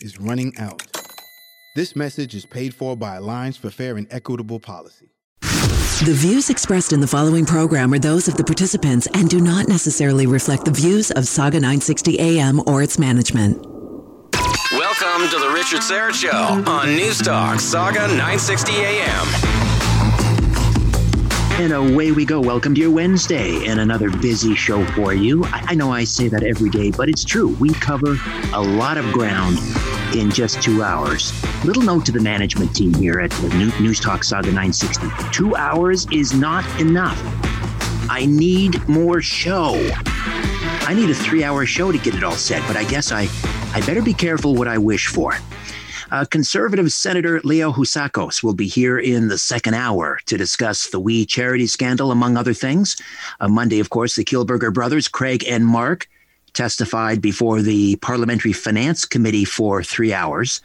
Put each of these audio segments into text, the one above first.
is running out. This message is paid for by Alliance for Fair and Equitable Policy. The views expressed in the following program are those of the participants and do not necessarily reflect the views of Saga 960 AM or its management. Welcome to the Richard Syrett Show on News Talk Saga 960 AM. And away we go. Welcome to your Wednesday and another busy show for you. I, know I say that every day, but it's true. We cover a lot of ground in just two hours. Little note to the management team here at News Talk Saga 960. Two hours is not enough. I need more show. I need a three hour show to get it all set, but I guess I, I better be careful what I wish for. Uh, conservative Senator Leo Housakos will be here in the second hour to discuss the We charity scandal, among other things. Uh, Monday, of course, the Kielburger brothers, Craig and Mark, testified before the Parliamentary Finance Committee for three hours.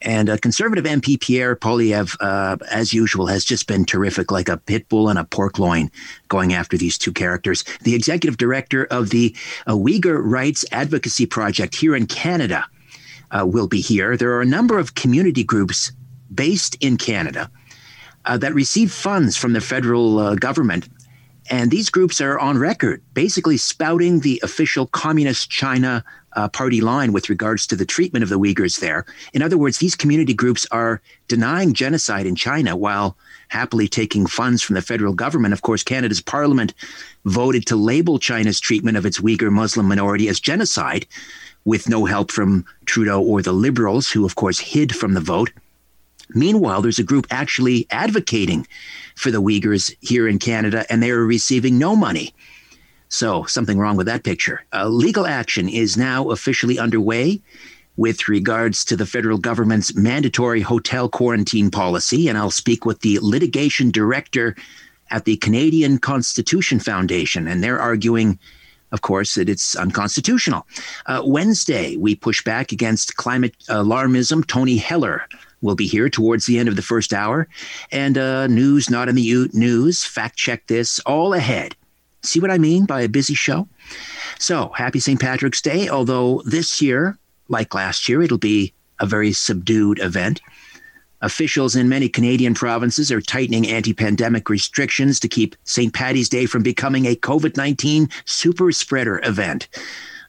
And a conservative MP, Pierre Poilievre, uh, as usual, has just been terrific, like a pit bull and a pork loin, going after these two characters. The executive director of the uh, Uyghur Rights Advocacy Project here in Canada uh, will be here. There are a number of community groups based in Canada uh, that receive funds from the federal uh, government. And these groups are on record, basically spouting the official Communist China uh, party line with regards to the treatment of the Uyghurs there. In other words, these community groups are denying genocide in China while happily taking funds from the federal government. Of course, Canada's parliament voted to label China's treatment of its Uyghur Muslim minority as genocide with no help from Trudeau or the Liberals, who, of course, hid from the vote. Meanwhile, there's a group actually advocating for the Uyghurs here in Canada, and they are receiving no money. So, something wrong with that picture. Uh, legal action is now officially underway with regards to the federal government's mandatory hotel quarantine policy, and I'll speak with the litigation director at the Canadian Constitution Foundation, and they're arguing of course, that it's unconstitutional. Uh, Wednesday, we push back against climate alarmism. Tony Heller will be here towards the end of the first hour. And uh, news not in the news, fact check this, all ahead. See what I mean by a busy show? So, happy St. Patrick's Day, although this year, like last year, it'll be a very subdued event. Officials in many Canadian provinces are tightening anti pandemic restrictions to keep St. Patty's Day from becoming a COVID 19 super spreader event.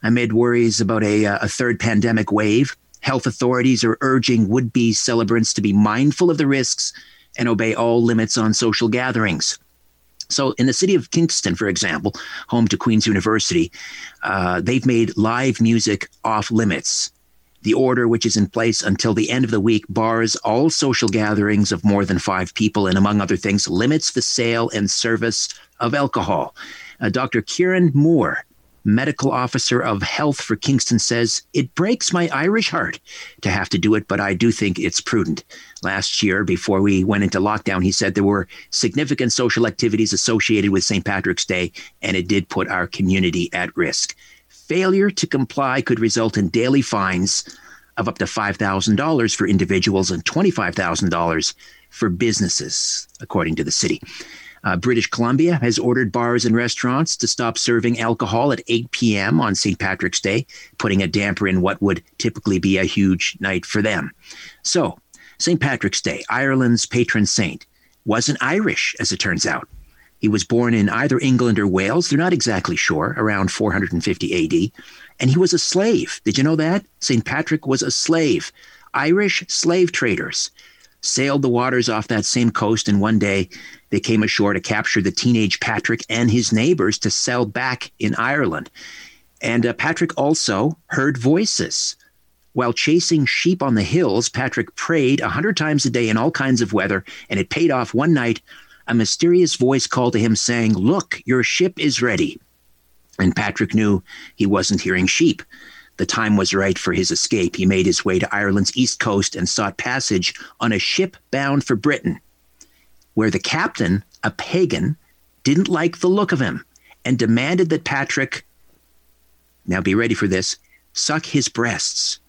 Amid worries about a, uh, a third pandemic wave, health authorities are urging would be celebrants to be mindful of the risks and obey all limits on social gatherings. So, in the city of Kingston, for example, home to Queen's University, uh, they've made live music off limits. The order, which is in place until the end of the week, bars all social gatherings of more than five people and, among other things, limits the sale and service of alcohol. Uh, Dr. Kieran Moore, medical officer of health for Kingston, says, It breaks my Irish heart to have to do it, but I do think it's prudent. Last year, before we went into lockdown, he said there were significant social activities associated with St. Patrick's Day, and it did put our community at risk failure to comply could result in daily fines of up to $5,000 for individuals and $25,000 for businesses, according to the city. Uh, British Columbia has ordered bars and restaurants to stop serving alcohol at 8 p.m. on St. Patrick's Day, putting a damper in what would typically be a huge night for them. So, St. Patrick's Day, Ireland's patron saint, wasn't Irish, as it turns out. He was born in either England or Wales. They're not exactly sure, around 450 AD. And he was a slave. Did you know that? St. Patrick was a slave. Irish slave traders sailed the waters off that same coast, and one day they came ashore to capture the teenage Patrick and his neighbors to sell back in Ireland. And uh, Patrick also heard voices. While chasing sheep on the hills, Patrick prayed a hundred times a day in all kinds of weather, and it paid off one night. A mysterious voice called to him, saying, Look, your ship is ready. And Patrick knew he wasn't hearing sheep. The time was right for his escape. He made his way to Ireland's east coast and sought passage on a ship bound for Britain, where the captain, a pagan, didn't like the look of him and demanded that Patrick, now be ready for this, suck his breasts.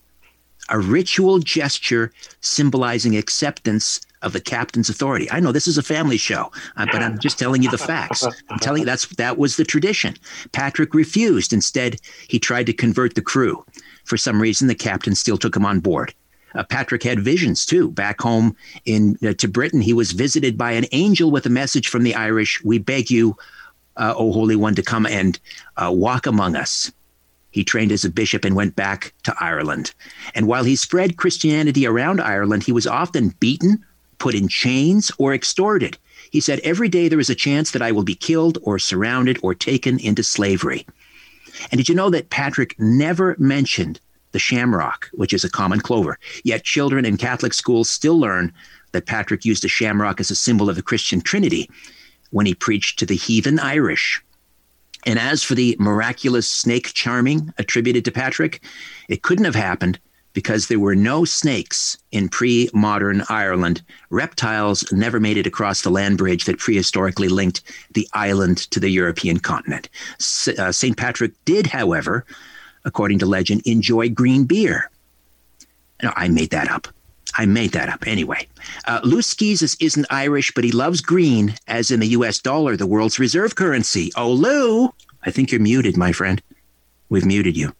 A ritual gesture symbolizing acceptance of the captain's authority. I know this is a family show, uh, but I'm just telling you the facts. I'm telling you that's that was the tradition. Patrick refused. Instead, he tried to convert the crew. For some reason, the captain still took him on board. Uh, Patrick had visions too. Back home in uh, to Britain, he was visited by an angel with a message from the Irish. We beg you, uh, O Holy One, to come and uh, walk among us. He trained as a bishop and went back to Ireland. And while he spread Christianity around Ireland, he was often beaten, put in chains, or extorted. He said, Every day there is a chance that I will be killed or surrounded or taken into slavery. And did you know that Patrick never mentioned the shamrock, which is a common clover? Yet children in Catholic schools still learn that Patrick used a shamrock as a symbol of the Christian Trinity when he preached to the heathen Irish. And as for the miraculous snake charming attributed to Patrick, it couldn't have happened because there were no snakes in pre modern Ireland. Reptiles never made it across the land bridge that prehistorically linked the island to the European continent. St. Uh, Patrick did, however, according to legend, enjoy green beer. No, I made that up. I made that up anyway. Uh, Lou Schizas isn't Irish, but he loves green, as in the US dollar, the world's reserve currency. Oh, Lou, I think you're muted, my friend. We've muted you.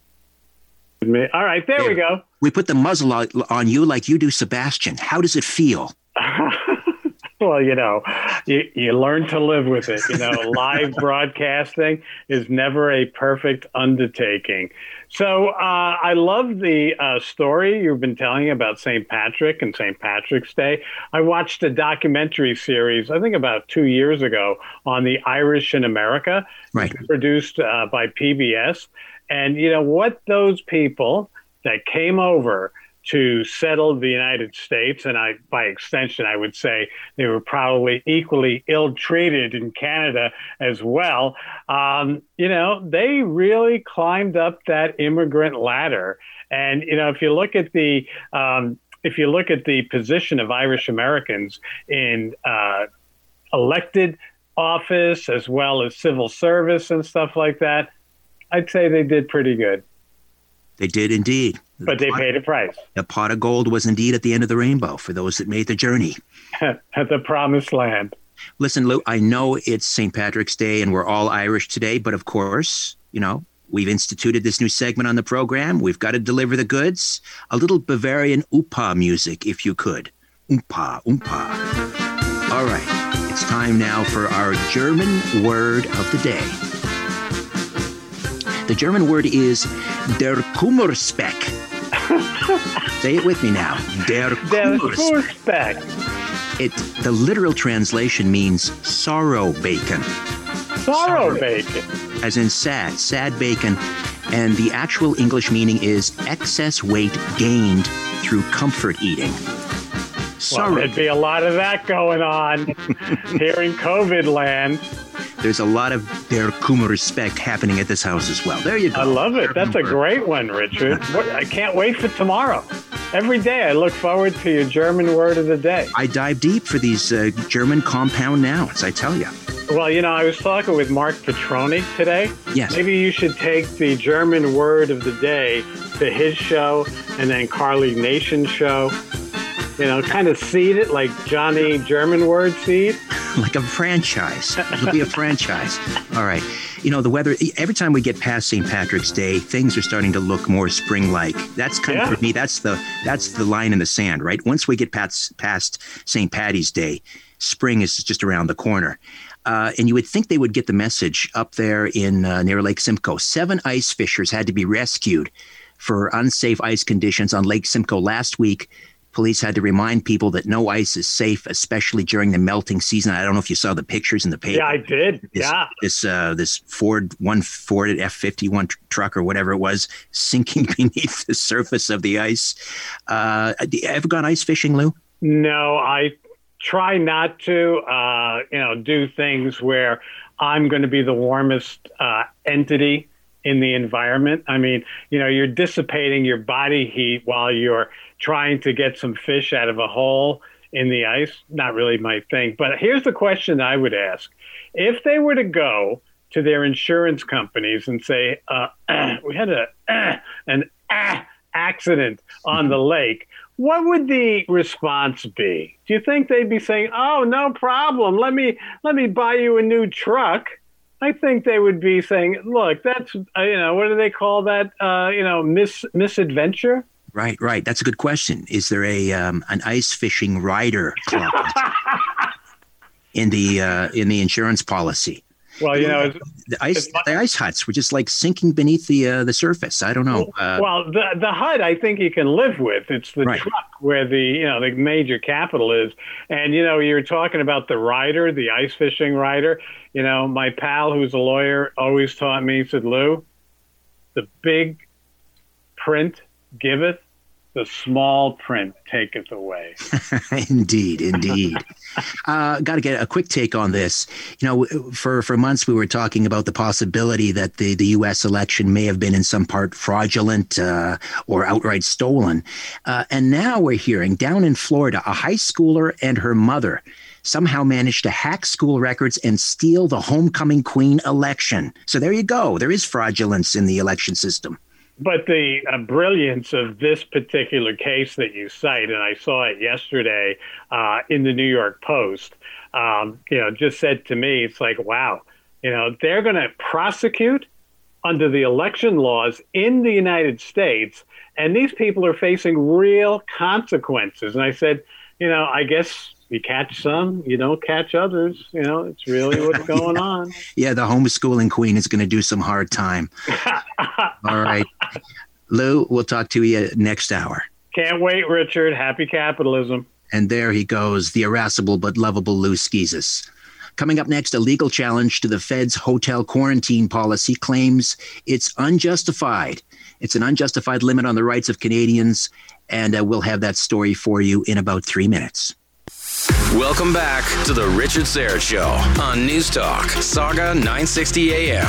All right, there, there we go. We put the muzzle on you like you do Sebastian. How does it feel? well, you know, you, you learn to live with it. You know, live broadcasting is never a perfect undertaking. So uh, I love the uh, story you've been telling about St. Patrick and St. Patrick's Day. I watched a documentary series, I think about two years ago, on the Irish in America, right. produced uh, by PBS. And you know what those people that came over to settle the United States, and I, by extension, I would say they were probably equally ill-treated in Canada as well. Um, you know, they really climbed up that immigrant ladder, and you know, if you look at the um, if you look at the position of Irish Americans in uh, elected office as well as civil service and stuff like that, I'd say they did pretty good. They did indeed. But the they pot, paid a price. The pot of gold was indeed at the end of the rainbow for those that made the journey. at the promised land. Listen, Lou, I know it's St. Patrick's Day and we're all Irish today, but of course, you know, we've instituted this new segment on the program. We've got to deliver the goods. A little Bavarian Oompa music, if you could. Oompa, Oompa. All right, it's time now for our German word of the day. The German word is der Kummerspeck. Say it with me now. Der Kummerspeck. It, the literal translation means sorrow bacon. Sorrow bacon. As in sad, sad bacon. And the actual English meaning is excess weight gained through comfort eating. Sorrow. Well, there'd be a lot of that going on here in COVID land. There's a lot of Der respect happening at this house as well. There you go. I love it. That's a great one, Richard. I can't wait for tomorrow. Every day I look forward to your German word of the day. I dive deep for these uh, German compound nouns, I tell you. Well, you know, I was talking with Mark Petroni today. Yes. Maybe you should take the German word of the day to his show and then Carly Nation's show you know, kind of seed it like Johnny German word seed. like a franchise. It'll be a franchise. All right. You know, the weather, every time we get past St. Patrick's Day, things are starting to look more spring like. That's kind yeah. of for me, that's the that's the line in the sand, right? Once we get past, past St. Patty's Day, spring is just around the corner. Uh, and you would think they would get the message up there in uh, near Lake Simcoe. Seven ice fishers had to be rescued for unsafe ice conditions on Lake Simcoe last week police had to remind people that no ice is safe, especially during the melting season. I don't know if you saw the pictures in the paper. Yeah, I did. This, yeah. This uh, this Ford one Ford F fifty one truck or whatever it was sinking beneath the surface of the ice. Uh, ever gone ice fishing, Lou? No, I try not to. Uh, you know, do things where I'm going to be the warmest uh, entity in the environment. I mean, you know, you're dissipating your body heat while you're trying to get some fish out of a hole in the ice. Not really my thing. But here's the question I would ask if they were to go to their insurance companies and say, uh, we had a, uh, an uh, accident on the lake. What would the response be? Do you think they'd be saying, "Oh, no problem. Let me let me buy you a new truck"? I think they would be saying, "Look, that's uh, you know, what do they call that? Uh, you know, mis misadventure." Right, right. That's a good question. Is there a um, an ice fishing rider in the uh, in the insurance policy? Well, you know, the ice the ice huts were just like sinking beneath the uh, the surface. I don't know. Uh, well, the the hut I think you can live with. It's the right. truck where the you know the major capital is, and you know you're talking about the rider, the ice fishing rider. You know, my pal who's a lawyer always taught me. He said, "Lou, the big print giveth, the small print taketh away. indeed, indeed. uh, Got to get a quick take on this. You know, for for months we were talking about the possibility that the the U.S. election may have been in some part fraudulent uh, or outright stolen, uh, and now we're hearing down in Florida a high schooler and her mother somehow managed to hack school records and steal the homecoming queen election. So there you go. There is fraudulence in the election system but the uh, brilliance of this particular case that you cite, and I saw it yesterday uh, in the New York Post, um, you know, just said to me, it's like, wow, you know, they're going to prosecute under the election laws in the United States, and these people are facing real consequences. And I said, you know, I guess you catch some, you don't catch others. You know, it's really what's going on. yeah, the homeschooling queen is going to do some hard time. All right. Lou, we'll talk to you next hour. Can't wait, Richard. Happy capitalism. And there he goes, the irascible but lovable Lou Schizas. Coming up next, a legal challenge to the Fed's hotel quarantine policy claims it's unjustified. It's an unjustified limit on the rights of Canadians, and uh, we'll have that story for you in about three minutes. Welcome back to the Richard Syrett Show on News Talk, Saga 960 AM.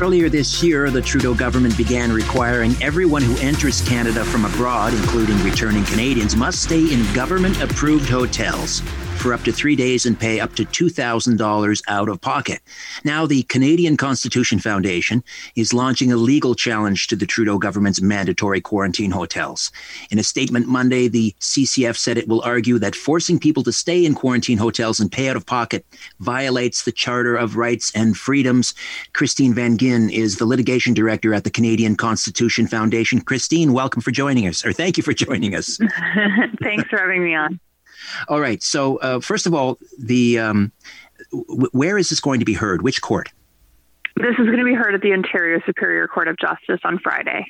Earlier this year, the Trudeau government began requiring everyone who enters Canada from abroad, including returning Canadians, must stay in government approved hotels for up to three days and pay up to $2,000 out of pocket. Now, the Canadian Constitution Foundation is launching a legal challenge to the Trudeau government's mandatory quarantine hotels. In a statement Monday, the CCF said it will argue that forcing people to stay in quarantine hotels and pay out of pocket violates the Charter of Rights and Freedoms. Christine Van Geyn is the litigation director at the Canadian Constitution Foundation. Christine, welcome for joining us, or thank you for joining us. Thanks for having me on. All right. So, uh, first of all, the um, w- where is this going to be heard? Which court? This is going to be heard at the Ontario Superior Court of Justice on Friday.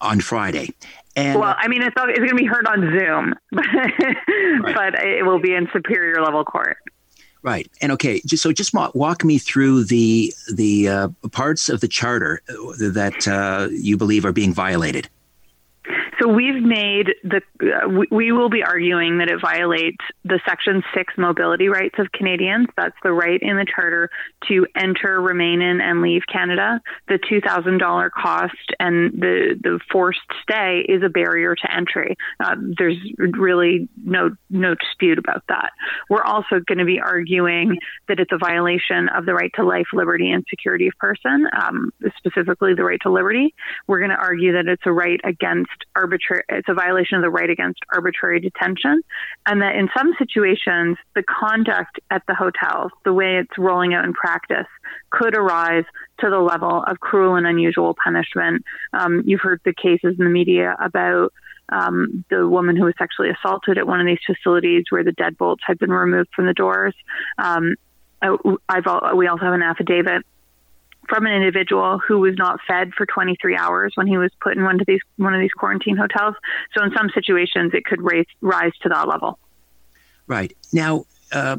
On Friday. And, well, I mean, it's, it's going to be heard on Zoom, right. but it will be in Superior level court. Right. And okay, just so just walk me through the the uh, parts of the charter that uh, you believe are being violated. We've made the uh, we will be arguing that it violates the Section Six mobility rights of Canadians. That's the right in the charter to enter, remain in, and leave Canada. The two thousand dollar cost and the the forced stay is a barrier to entry. Uh, there's really no no dispute about that. We're also going to be arguing that it's a violation of the right to life, liberty, and security of person, um, specifically the right to liberty. We're going to argue that it's a right against our arbitrary it's a violation of the right against arbitrary detention and that in some situations the conduct at the hotels the way it's rolling out in practice could arise to the level of cruel and unusual punishment. Um, you've heard the cases in the media about um, the woman who was sexually assaulted at one of these facilities where the deadbolts had been removed from the doors. Um, I've, we also have an affidavit from an individual who was not fed for 23 hours when he was put in one of these one of these quarantine hotels. So in some situations, it could raise, rise to that level. Right now. Uh,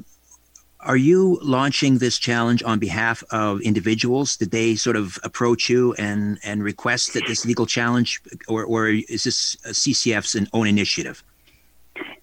are you launching this challenge on behalf of individuals? Did they sort of approach you and, and request that this legal challenge, or, or is this CCF's own initiative?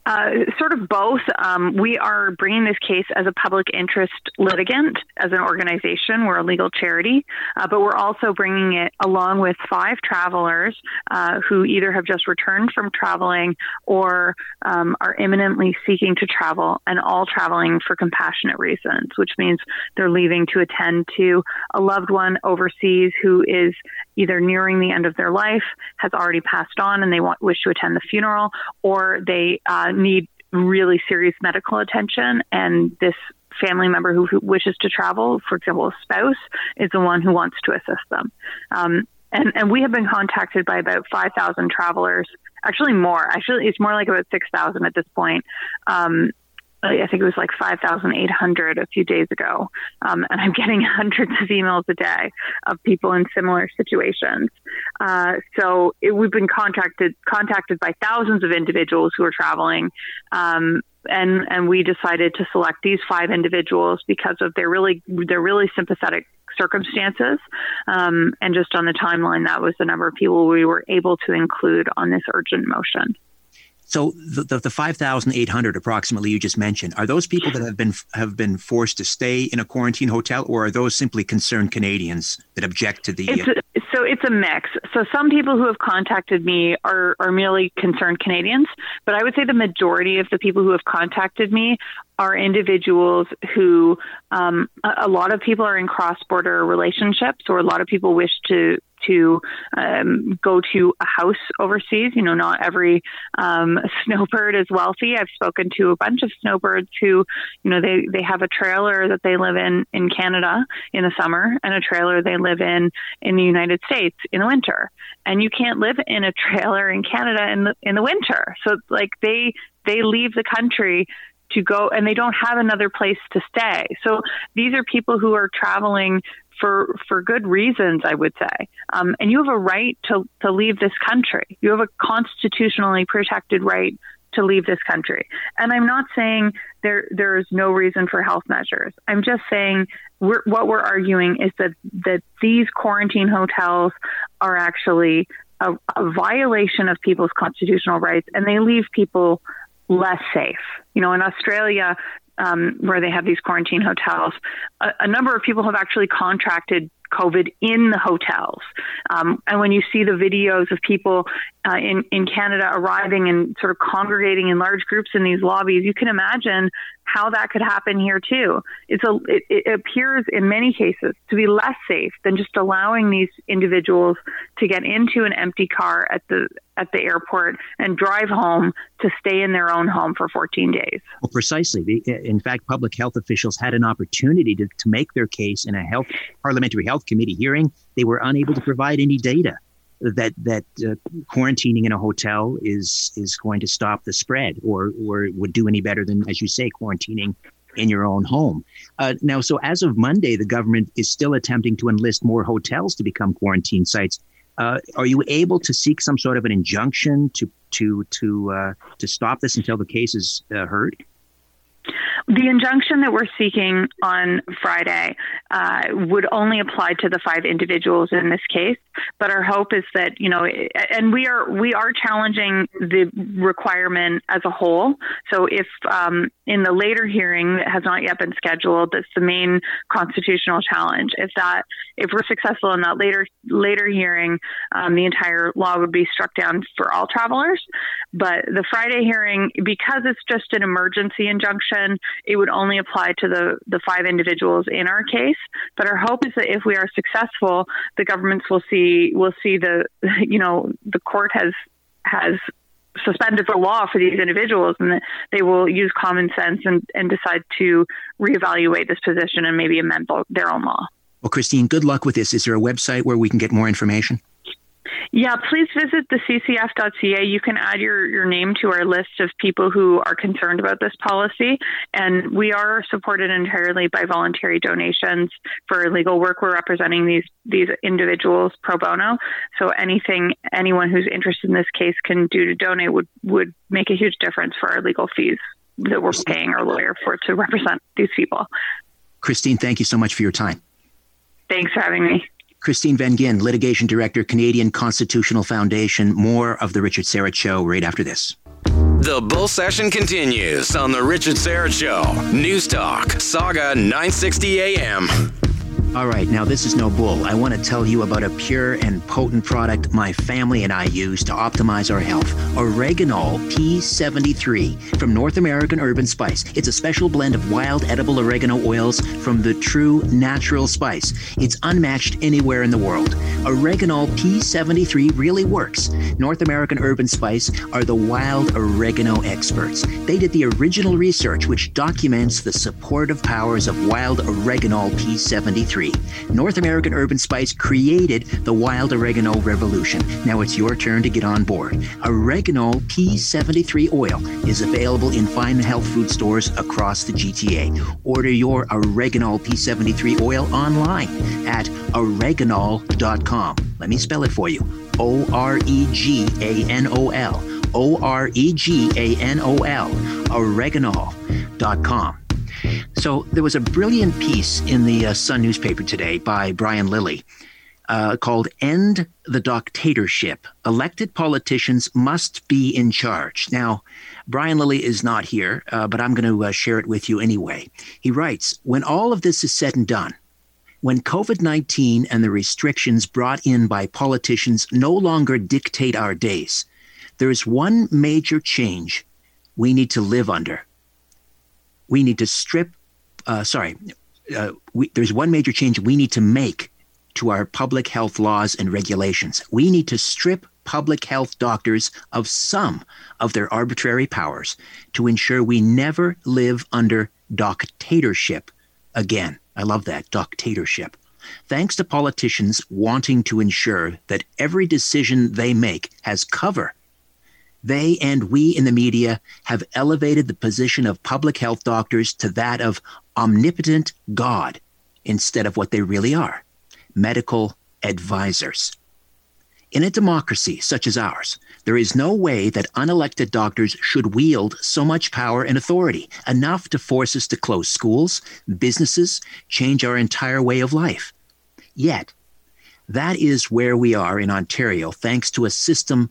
Uh, sort of both. Um, we are bringing this case as a public interest litigant, as an organization. We're a legal charity, uh, but we're also bringing it along with five travelers uh, who either have just returned from traveling or um, are imminently seeking to travel, and all traveling for compassionate reasons, which means they're leaving to attend to a loved one overseas who is either nearing the end of their life, has already passed on, and they want, wish to attend the funeral, or they uh, need really serious medical attention, and this family member who, who, wishes to travel, for example, a spouse, is the one who wants to assist them. Um, and, and we have been contacted by about 5,000 travelers, actually more. Actually, it's more like about 6,000 at this point, um, I think it was like 5,800 a few days ago. Um, and I'm getting hundreds of emails a day of people in similar situations. Uh, so it, we've been contacted, contacted by thousands of individuals who are traveling. Um, and, and we decided to select these five individuals because of their really, their really sympathetic circumstances. Um, and just on the timeline, that was the number of people we were able to include on this urgent motion. So the, the, the 5,800 approximately you just mentioned, are those people that have been have been forced to stay in a quarantine hotel or are those simply concerned Canadians that object to the it's so it's a mix. So some people who have contacted me are are merely concerned Canadians, but I would say the majority of the people who have contacted me are individuals who um, a, a lot of people are in cross border relationships or a lot of people wish to to um, go to a house overseas. You know, not every um, snowbird is wealthy. I've spoken to a bunch of snowbirds who, you know, they, they have a trailer that they live in in Canada in the summer and a trailer they live in in the United States in the winter. And you can't live in a trailer in Canada in the in the winter. So like they they leave the country to go and they don't have another place to stay. So these are people who are traveling for for good reasons, I would say. Um, and you have a right to to leave this country. You have a constitutionally protected right to leave this country. And I'm not saying there there is no reason for health measures. I'm just saying we're, what we're arguing is that that these quarantine hotels are actually a, a violation of people's constitutional rights, and they leave people less safe. You know, in Australia, um, where they have these quarantine hotels, a, a, number of people have actually contracted COVID in the hotels. Um, and when you see the videos of people uh, in, in Canada arriving and sort of congregating in large groups in these lobbies, you can imagine how that could happen here too. It's a, it, it appears in many cases to be less safe than just allowing these individuals to get into an empty car at the at the airport and drive home to stay in their own home for 14 days. Well, precisely. In fact, public health officials had an opportunity to, to make their case in a health parliamentary health committee hearing. They were unable to provide any data that that uh, quarantining in a hotel is is going to stop the spread or or would do any better than as you say quarantining in your own home. Uh, now, so as of Monday, the government is still attempting to enlist more hotels to become quarantine sites. Uh, are you able to seek some sort of an injunction to to to uh, to stop this until the case is uh, heard? The injunction that we're seeking on Friday uh, would only apply to the five individuals in this case. But our hope is that you know, and we are we are challenging the requirement as a whole. So if um, in the later hearing that has not yet been scheduled, that's the main constitutional challenge. If that if we're successful in that later later hearing, um, the entire law would be struck down for all travelers. But the Friday hearing, because it's just an emergency injunction, it would only apply to the the five individuals in our case. But our hope is that if we are successful, the governments will see will see the you know the court has has suspended the law for these individuals and that they will use common sense and, and decide to reevaluate this position and maybe amend their own law. Well, Christine, good luck with this. Is there a website where we can get more information? Yeah, please visit the ccf.ca. You can add your, your name to our list of people who are concerned about this policy. And we are supported entirely by voluntary donations for legal work. We're representing these these individuals pro bono. So anything anyone who's interested in this case can do to donate would, would make a huge difference for our legal fees that we're paying our lawyer for to represent these people. Christine, thank you so much for your time. Thanks for having me. Christine Van Geyn, Litigation Director, Canadian Constitutional Foundation. More of The Richard Syrett Show right after this. The bull session continues on The Richard Syrett Show. News Talk, Saga 960 AM. All right, now this is no bull. I want to tell you about a pure and potent product my family and I use to optimize our health. Oreganol P73 from North American Urban Spice. It's a special blend of wild edible oregano oils from the true natural spice. It's unmatched anywhere in the world. Oreganol P73 really works. North American Urban Spice are the wild oregano experts. They did the original research which documents the supportive powers of wild oregano P73. North American Urban Spice created the wild oregano revolution. Now it's your turn to get on board. Oregano P73 oil is available in fine health food stores across the GTA. Order your Oregano P73 oil online at oreganol.com. Let me spell it for you. O R E G A N O L. O R E G A N O L. Oreganol.com. So there was a brilliant piece in the uh, Sun newspaper today by Brian Lilley. uh, called End the Dictatorship. Elected politicians must be in charge. Now, Brian Lilley is not here, uh, but I'm going to uh, share it with you anyway. He writes When all of this is said and done, when COVID 19 and the restrictions brought in by politicians no longer dictate our days, there is one major change we need to live under. We need to strip, uh, sorry, uh, we, there's one major change we need to make to our public health laws and regulations. We need to strip public health doctors of some of their arbitrary powers to ensure we never live under doctatorship again. I love that, dictatorship. Thanks to politicians wanting to ensure that every decision they make has cover, they and we in the media have elevated the position of public health doctors to that of omnipotent God instead of what they really are medical advisors. In a democracy such as ours, there is no way that unelected doctors should wield so much power and authority, enough to force us to close schools, businesses, change our entire way of life. Yet, that is where we are in Ontario, thanks to a system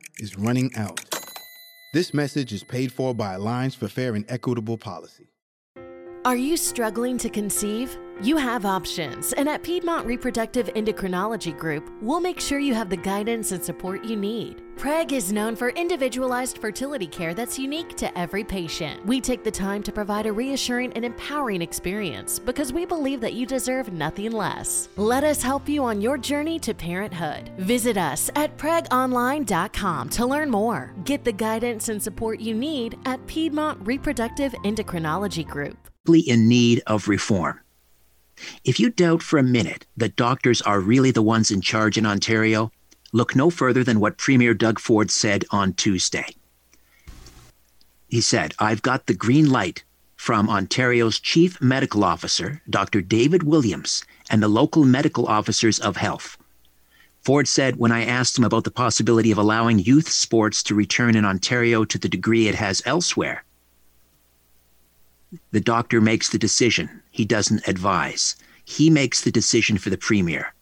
is running out. This message is paid for by Alliance for Fair and Equitable Policy. Are you struggling to conceive? You have options, and at Piedmont Reproductive Endocrinology Group, we'll make sure you have the guidance and support you need. PREG is known for individualized fertility care that's unique to every patient. We take the time to provide a reassuring and empowering experience because we believe that you deserve nothing less. Let us help you on your journey to parenthood. Visit us at pregonline.com to learn more. Get the guidance and support you need at Piedmont Reproductive Endocrinology Group. In need of reform. If you doubt for a minute that doctors are really the ones in charge in Ontario, look no further than what Premier Doug Ford said on Tuesday. He said, I've got the green light from Ontario's Chief Medical Officer, Dr. David Williams, and the local medical officers of health. Ford said when I asked him about the possibility of allowing youth sports to return in Ontario to the degree it has elsewhere, The doctor makes the decision. He doesn't advise. He makes the decision for the premier.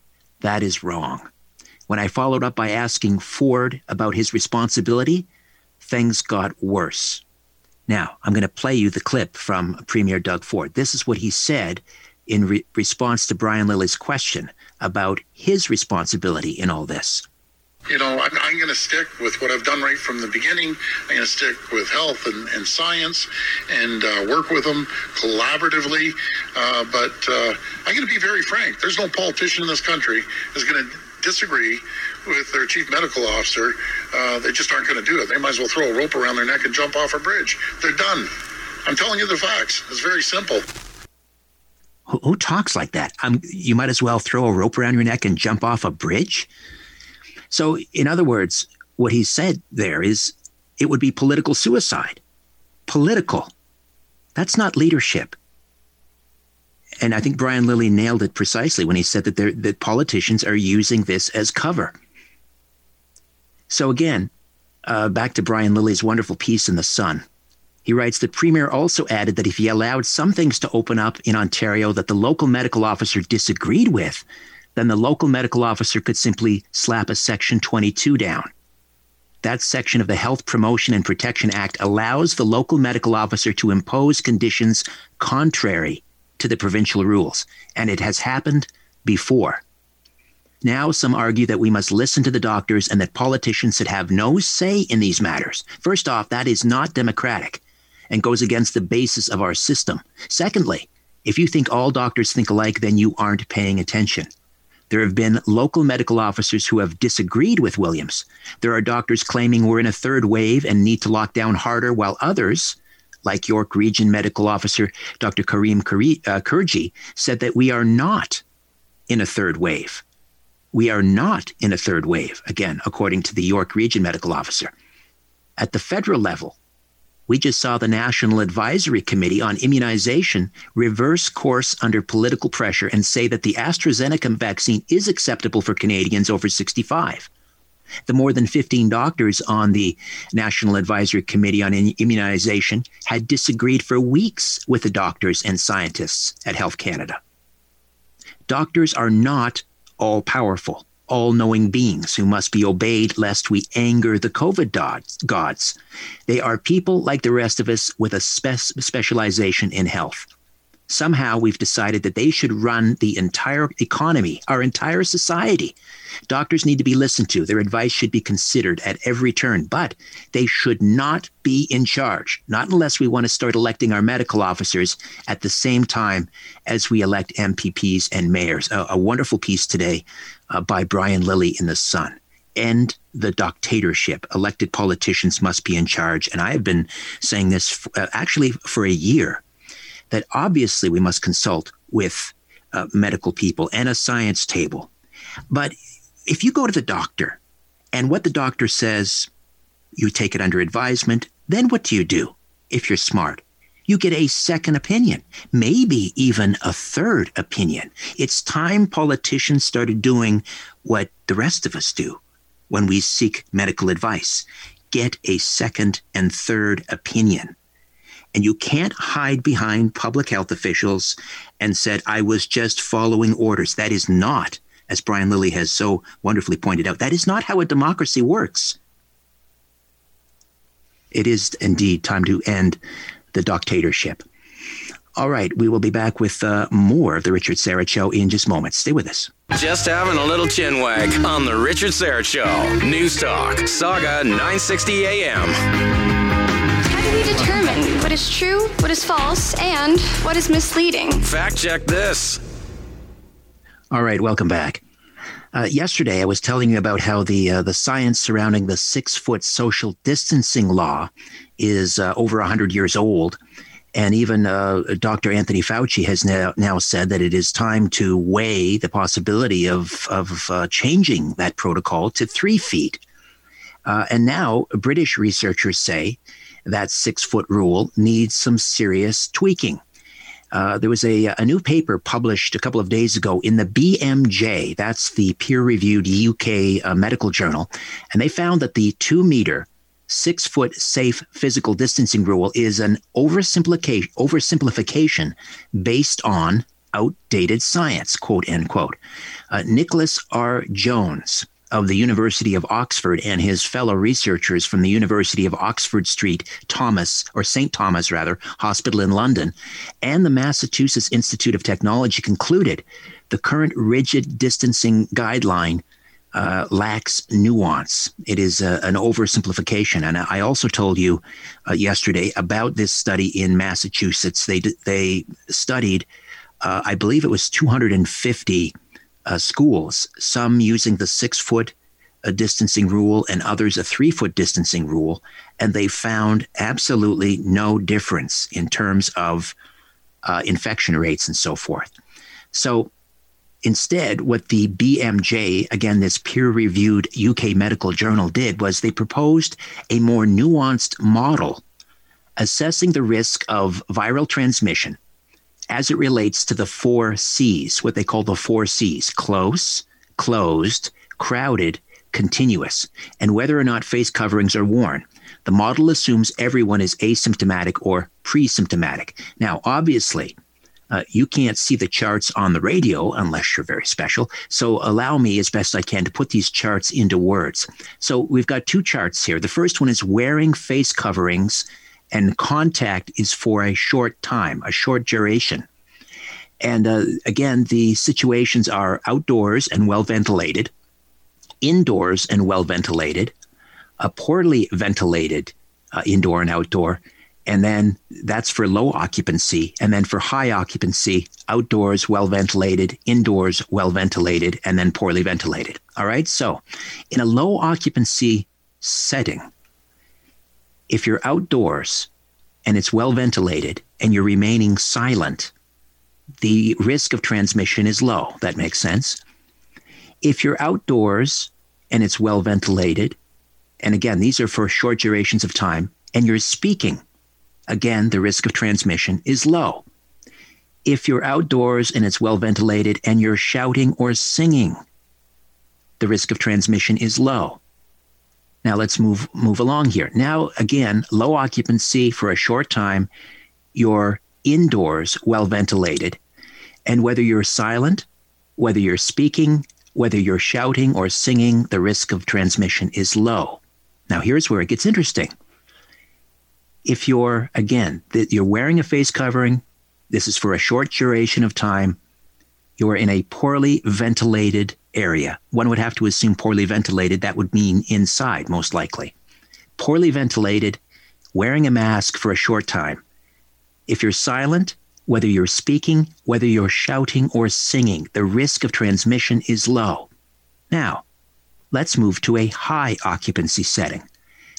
That is wrong. When I followed up by asking Ford about his responsibility, things got worse. Now, I'm going to play you the clip from Premier Doug Ford. This is what he said in re- response to Brian Lilley's question about his responsibility in all this you know, I'm, I'm going to stick with what I've done right from the beginning. I'm going to stick with health and, and science and uh, work with them collaboratively. Uh, but uh, I'm going to be very frank. There's no politician in this country is going to disagree with their chief medical officer. Uh, they just aren't going to do it. They might as well throw a rope around their neck and jump off a bridge. They're done. I'm telling you the facts. It's very simple. Who, who talks like that? Um, you might as well throw a rope around your neck and jump off a bridge. So, in other words, what he said there is it would be political suicide. Political. That's not leadership. And I think Brian Lilley nailed it precisely when he said that, that politicians are using this as cover. So, again, uh, back to Brian Lilley's wonderful piece in The Sun. He writes that Premier also added that if he allowed some things to open up in Ontario that the local medical officer disagreed with, then the local medical officer could simply slap a Section 22 down. That section of the Health Promotion and Protection Act allows the local medical officer to impose conditions contrary to the provincial rules, and it has happened before. Now, some argue that we must listen to the doctors and that politicians should have no say in these matters. First off, that is not democratic and goes against the basis of our system. Secondly, if you think all doctors think alike, then you aren't paying attention. There have been local medical officers who have disagreed with Williams. There are doctors claiming we're in a third wave and need to lock down harder, while others, like York Region Medical Officer Dr. Karim uh, Kurji, said that we are not in a third wave. We are not in a third wave, again, according to the York Region Medical Officer. At the federal level, we just saw the National Advisory Committee on Immunization reverse course under political pressure and say that the AstraZeneca vaccine is acceptable for Canadians over 65. The more than 15 doctors on the National Advisory Committee on Immunization had disagreed for weeks with the doctors and scientists at Health Canada. Doctors are not all powerful all knowing beings who must be obeyed lest we anger the COVID gods. They are people like the rest of us with a spe- specialization in health. Somehow we've decided that they should run the entire economy, our entire society. Doctors need to be listened to. Their advice should be considered at every turn, but they should not be in charge, not unless we want to start electing our medical officers at the same time as we elect MPPs and mayors. A, a wonderful piece today uh, by Brian Lilley in The Sun. End the dictatorship. Elected politicians must be in charge. And I have been saying this f- uh, actually for a year that obviously we must consult with uh, medical people and a science table. But if you go to the doctor and what the doctor says, you take it under advisement, then what do you do if you're smart? You get a second opinion, maybe even a third opinion. It's time politicians started doing what the rest of us do when we seek medical advice get a second and third opinion. And you can't hide behind public health officials and said, I was just following orders. That is not, as Brian Lilley has so wonderfully pointed out, that is not how a democracy works. It is indeed time to end the dictatorship. All right, we will be back with uh, more of the Richard Syrett Show in just moments. Stay with us. Just having a little chin wag on the Richard Syrett Show. News Talk, Saga 960 AM How do we determine what is true, what is false, and what is misleading. Fact check this. All right, welcome back. Uh, yesterday, I was telling you about how the uh, the science surrounding the six foot social distancing law is uh, over hundred years old, and even uh, Dr. Anthony Fauci has now, now said that it is time to weigh the possibility of of uh, changing that protocol to three feet. Uh, and now, British researchers say that six foot rule needs some serious tweaking. Uh, there was a, a new paper published a couple of days ago in the BMJ, that's the peer reviewed UK uh, medical journal, and they found that the two meter six foot safe physical distancing rule is an oversimplification, oversimplification based on outdated science, quote, end quote. Uh, Nicholas R. Jones of the University of Oxford and his fellow researchers from the University of Oxford Street Thomas, or St. Thomas rather, Hospital in London, and the Massachusetts Institute of Technology concluded the current rigid distancing guideline uh, lacks nuance. It is uh, an oversimplification. And I also told you uh, yesterday about this study in Massachusetts. They they studied, uh, I believe it was 250 uh, schools, some using the six foot uh, distancing rule and others a three foot distancing rule, and they found absolutely no difference in terms of infection rates and so forth. So Instead, what the BMJ, again, this peer reviewed UK medical journal, did was they proposed a more nuanced model assessing the risk of viral transmission as it relates to the four C's, what they call the four C's close, closed, crowded, continuous, and whether or not face coverings are worn. The model assumes everyone is asymptomatic or pre symptomatic. Now, obviously, uh, you can't see the charts on the radio unless you're very special. So allow me as best I can to put these charts into words. So we've got two charts here. The first one is wearing face coverings and contact is for a short time, a short duration. And uh, again, the situations are outdoors and well ventilated, indoors and well ventilated, a poorly ventilated uh, indoor and outdoor, and then that's for low occupancy. And then for high occupancy, outdoors, well ventilated, indoors, well ventilated, and then poorly ventilated. All right. So in a low occupancy setting, if you're outdoors and it's well ventilated and you're remaining silent, the risk of transmission is low. That makes sense. If you're outdoors and it's well ventilated, and again, these are for short durations of time, and you're speaking, again, the risk of transmission is low. If you're outdoors and it's well ventilated and you're shouting or singing, the risk of transmission is low. Now let's move move along here. Now again, low occupancy for a short time, you're indoors, well ventilated, and whether you're silent, whether you're speaking, whether you're shouting or singing, the risk of transmission is low. Now here's where it gets interesting if you're, again, that you're wearing a face covering, this is for a short duration of time, you're in a poorly ventilated area. One would have to assume poorly ventilated, that would mean inside, most likely. Poorly ventilated, wearing a mask for a short time. If you're silent, whether you're speaking, whether you're shouting or singing, the risk of transmission is low. Now, let's move to a high occupancy setting.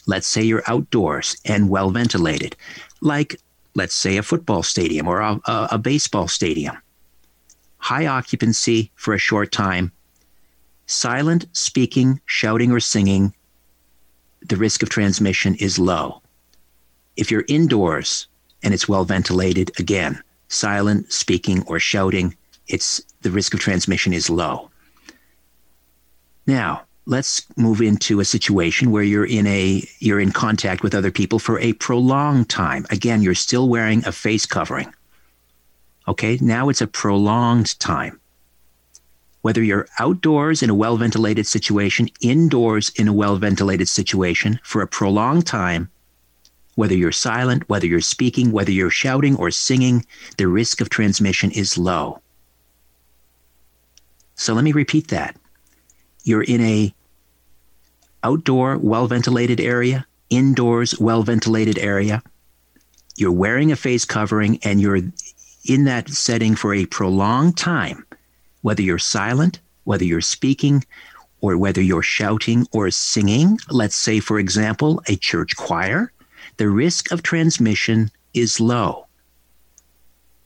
Let's say you're outdoors and well ventilated, like, let's say, a football stadium or a, a, a baseball stadium. High occupancy for a short time, silent speaking, shouting, or singing, the risk of transmission is low. If you're indoors and it's well ventilated, again, silent speaking or shouting, it's the risk of transmission is low. Now, let's move into a situation where you're in a you're in contact with other people for a prolonged time again you're still wearing a face covering okay now it's a prolonged time. Whether you're outdoors in a well ventilated situation indoors in a well ventilated situation for a prolonged time whether you're silent whether you're speaking whether you're shouting or singing the risk of transmission is low. So let me repeat that. You're in a outdoor, well ventilated area, indoors, well ventilated area. You're wearing a face covering and you're in that setting for a prolonged time, whether you're silent, whether you're speaking, or whether you're shouting or singing, let's say, for example, a church choir, the risk of transmission is low.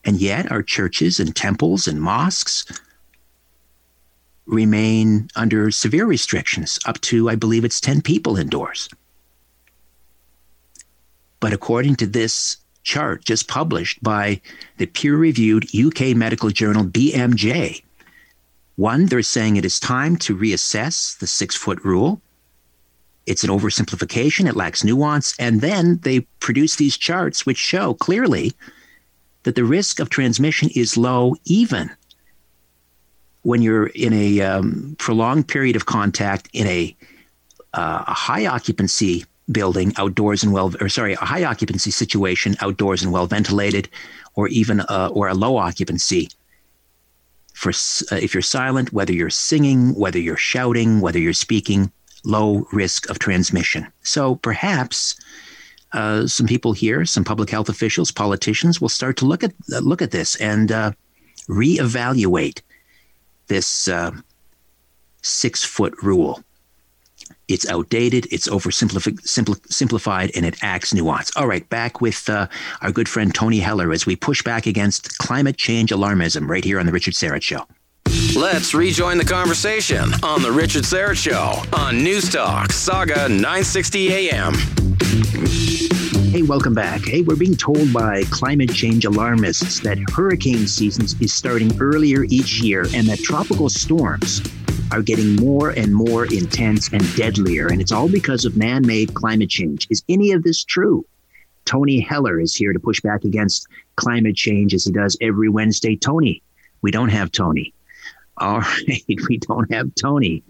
And yet, our churches and temples and mosques remain under severe restrictions, up to, I believe it's 10 people indoors. But according to this chart just published by the peer reviewed UK medical journal BMJ, one, they're saying it is time to reassess the six foot rule. It's an oversimplification, it lacks nuance. And then they produce these charts which show clearly that the risk of transmission is low even when you're in a um, prolonged period of contact in a, uh, a high occupancy building outdoors and well or sorry a high occupancy situation outdoors and well ventilated or even uh, or a low occupancy. For uh, if you're silent whether you're singing whether you're shouting whether you're speaking low risk of transmission. So perhaps uh, some people here some public health officials politicians will start to look at uh, look at this and uh, reevaluate this uh, six foot rule it's outdated, it's oversimplified, and it acts nuance. All right, back with uh, our good friend Tony Heller as we push back against climate change alarmism right here on The Richard Syrett Show. Let's rejoin the conversation on The Richard Syrett Show on News Talk, Sauga 960 AM. Hey, welcome back. Hey, we're being told by climate change alarmists that hurricane season is starting earlier each year and that tropical storms are getting more and more intense and deadlier, and it's all because of man made climate change. Is any of this true? Tony Heller is here to push back against climate change as he does every Wednesday. Tony, we don't have Tony. All right, we don't have Tony.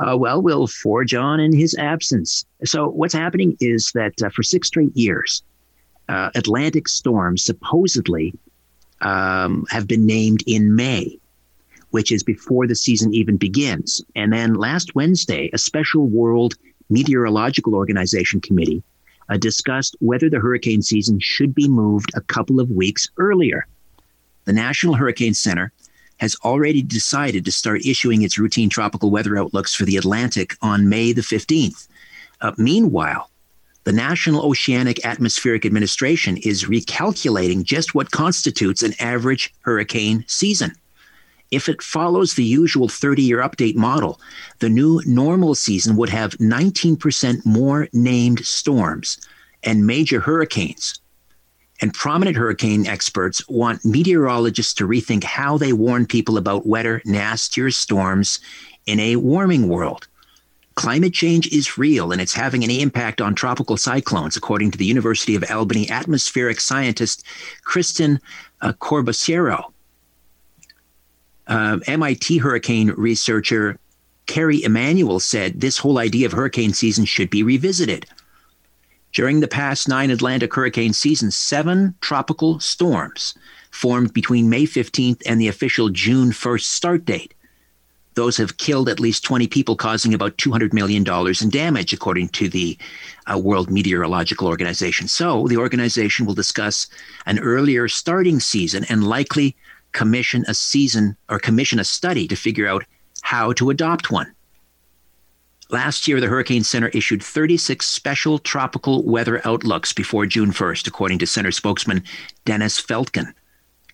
Uh, well, we'll forge on in his absence. So, what's happening is that uh, for six straight years, uh, Atlantic storms supposedly um, have been named in May which is before the season even begins. And then last Wednesday, a special World Meteorological Organization committee uh, discussed whether the hurricane season should be moved a couple of weeks earlier. The National Hurricane Center has already decided to start issuing its routine tropical weather outlooks for the Atlantic on May the 15th. Uh, meanwhile, the National Oceanic Atmospheric Administration is recalculating just what constitutes an average hurricane season. If it follows the usual 30 year update model, the new normal season would have 19% more named storms and major hurricanes. And prominent hurricane experts want meteorologists to rethink how they warn people about wetter, nastier storms in a warming world. Climate change is real and it's having an impact on tropical cyclones, according to the University of Albany atmospheric scientist Kristen uh, Corbosiero uh, MIT hurricane researcher Kerry Emanuel said this whole idea of hurricane season should be revisited. During the past nine Atlantic hurricane seasons, seven tropical storms formed between May 15th and the official June 1st start date. Those have killed at least 20 people, causing about $200 million in damage, according to the uh, World Meteorological Organization. So the organization will discuss an earlier starting season and likely commission a season or commission a study to figure out how to adopt one. Last year, the Hurricane Center issued 36 special tropical weather outlooks before June 1st, according to center spokesman Dennis Feltgen.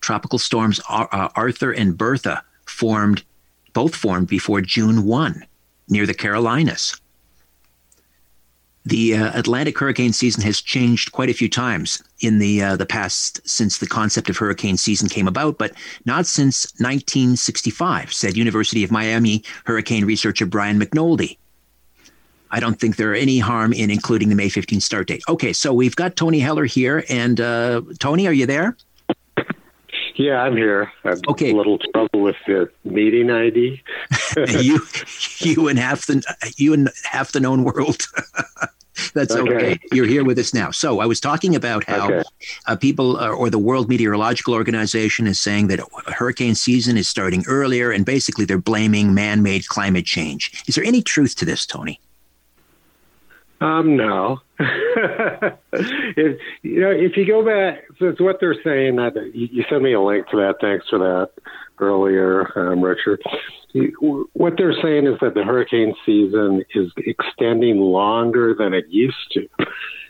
Tropical storms uh, Arthur and Bertha formed, both formed before June 1 near the Carolinas. The uh, Atlantic hurricane season has changed quite a few times in the uh, the past since the concept of hurricane season came about, but not since 1965, said University of Miami hurricane researcher Brian McNoldy. I don't think there are any harm in including the May 15 start date. Okay, so we've got Tony Heller here, and uh, Tony, are you there? Yeah, I'm here. I've okay. a little trouble with the meeting ID. you, you and half the you and half the known world. That's okay. okay. You're here with us now. So I was talking about how okay. uh, people uh, or the World Meteorological Organization is saying that hurricane season is starting earlier, and basically they're blaming man-made climate change. Is there any truth to this, Tony? Um, no. if, you know, if you go back, so it's what they're saying. That you, you sent me a link to that. Thanks for that earlier, um, Richard. What they're saying is that the hurricane season is extending longer than it used to,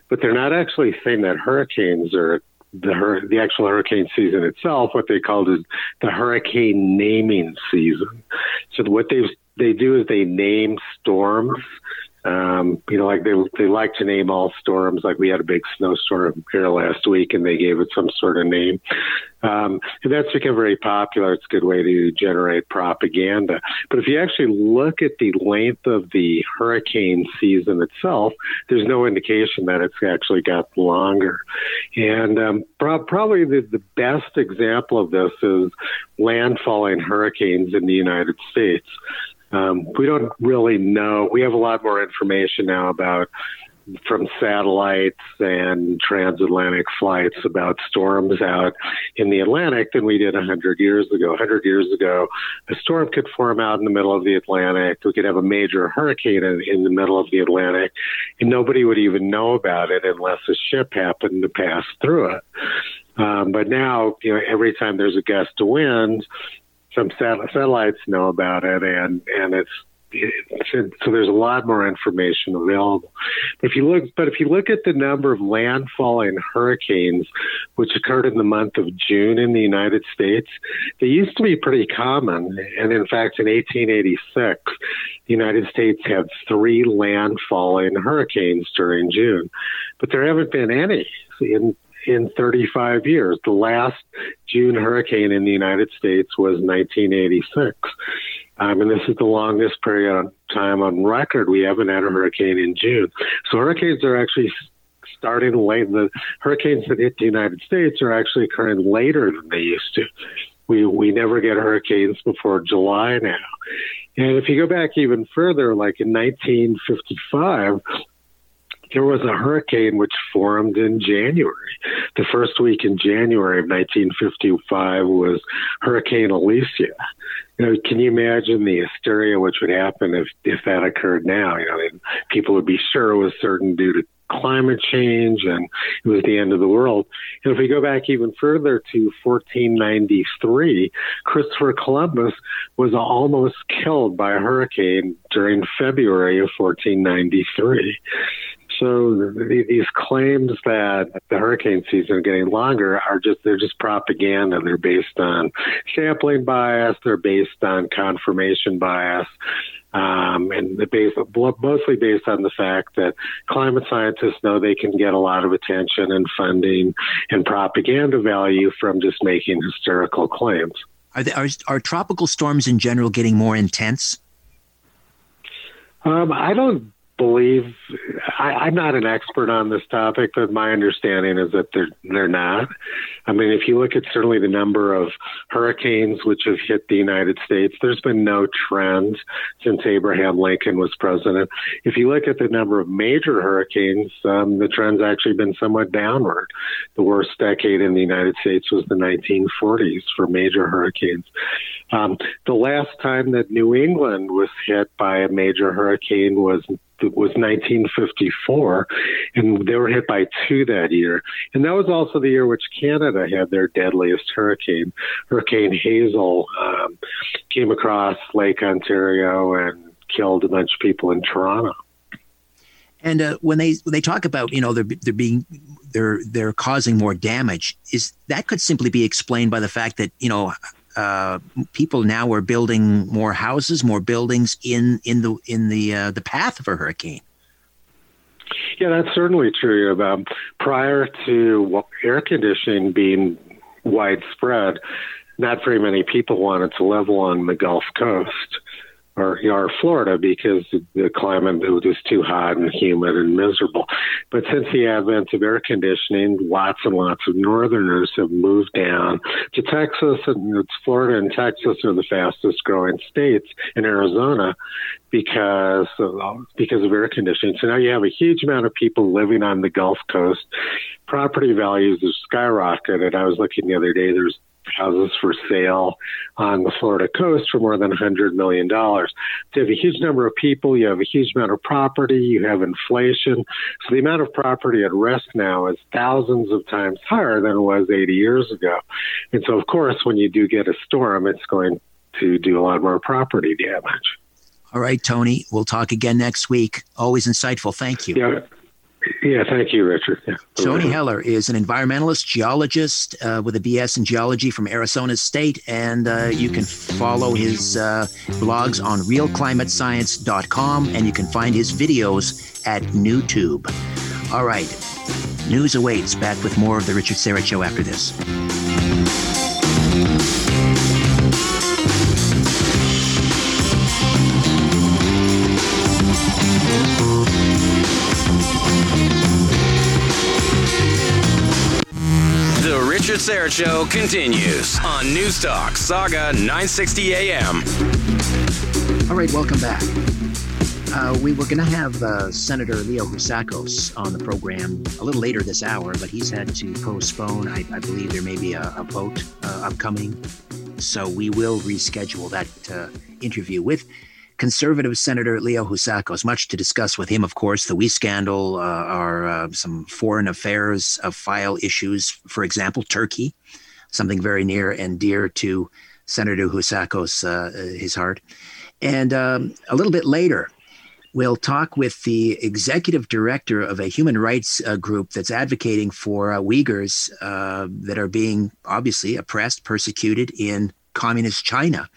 but they're not actually saying that hurricanes are the the actual hurricane season itself. What they called is the hurricane naming season. So what they they do is they name storms Um, you know, like they they like to name all storms. Like we had a big snowstorm here last week, and they gave it some sort of name. Um, and that's become very popular. It's a good way to generate propaganda. But if you actually look at the length of the hurricane season itself, there's no indication that it's actually got longer. And um, pro- probably the, the best example of this is landfalling hurricanes in the United States. Um, we don't really know. We have a lot more information now about from satellites and transatlantic flights about storms out in the Atlantic than we did 100 years ago. 100 years ago, a storm could form out in the middle of the Atlantic. We could have a major hurricane in, in the middle of the Atlantic, and nobody would even know about it unless a ship happened to pass through it. Um, but now, you know, every time there's a gust of wind, some satellites know about it, and and it's so there's a lot more information available. If you look, but if you look at the number of landfalling hurricanes which occurred in the month of June in the United States, they used to be pretty common. And in fact, in 1886, the United States had three landfalling hurricanes during June, but there haven't been any in in 35 years. The last June hurricane in the United States was 1986. Um, and this is the longest period of time on record we haven't had a hurricane in June. So hurricanes are actually starting late. The hurricanes that hit the United States are actually occurring later than they used to. We we never get hurricanes before July now. And if you go back even further, like in 1955, there was a hurricane which formed in January. The first week in January of 1955 was Hurricane Alicia. You know, can you imagine the hysteria which would happen if if that occurred now? You know, people would be sure it was certain due to climate change and it was the end of the world. And if we go back even further to 1493, Christopher Columbus was almost killed by a hurricane during February of 1493. So these claims that the hurricane season is getting longer are just they're just propaganda. They're based on sampling bias. They're based on confirmation bias. Um, and the base, mostly based on the fact that climate scientists know they can get a lot of attention and funding and propaganda value from just making hysterical claims. Are, they, are, are tropical storms in general getting more intense? Um, I don't believe I, am not an expert on this topic, but my understanding is that they're they're not. I mean, if you look at certainly the number of hurricanes which have hit the United States, there's been no trend since Abraham Lincoln was president. If you look at the number of major hurricanes, um, the trend's actually been somewhat downward. The worst decade in the United States was the 1940s for major hurricanes. Um, the last time that New England was hit by a major hurricane was was 1954, and they were hit by two that year. And that was also the year which Canada had their deadliest hurricane. Hurricane Hazel um, came across Lake Ontario and killed a bunch of people in Toronto. And uh, when they when they talk about you know they're they're being they're they're causing more damage, is that could simply be explained by the fact that you know uh, people now are building more houses, more buildings in in the in the uh, the path of a hurricane. Yeah, that's certainly true. Um, prior to air conditioning being widespread, not very many people wanted to live along the Gulf Coast or, or Florida because the climate was just too hot and humid and miserable. But since the advent of air conditioning, lots and lots of Northerners have moved down to Texas, and it's Florida and Texas are the fastest growing states, in Arizona because of, because of air conditioning. So now you have a huge amount of people living on the Gulf Coast. Property values have skyrocketed. I was looking the other day. There's houses for sale on the Florida coast for more than $100 million. So you have a huge number of people, you have a huge amount of property, you have inflation. So the amount of property at risk now is thousands of times higher than it was 80 years ago. And so, of course, when you do get a storm, it's going to do a lot more property damage. All right, Tony. We'll talk again next week. Always insightful. Thank you. Yeah. Yeah, thank you, Richard. Yeah. Tony Heller is an environmentalist, geologist uh, with a BS in geology from Arizona State, and uh, you can follow his uh, blogs on realclimatescience.com, and you can find his videos at NewTube. All right, news awaits. Back with more of the Richard Syrett Show after this. Syrett Show continues on News Talk Sauga 960 AM. All right, welcome back. Uh, we were going to have uh, Senator Leo Housakos on the program a little later this hour, but he's had to postpone. I, I believe there may be a, a vote uh, upcoming. So we will reschedule that uh, interview with conservative Senator Leo Housakos. Much to discuss with him, of course. The WE scandal uh, are uh, some foreign affairs of file issues, for example, Turkey, something very near and dear to Senator Housakos, uh, his heart. And um, a little bit later, we'll talk with the executive director of a human rights uh, group that's advocating for uh, Uyghurs uh, that are being obviously oppressed, persecuted in communist China.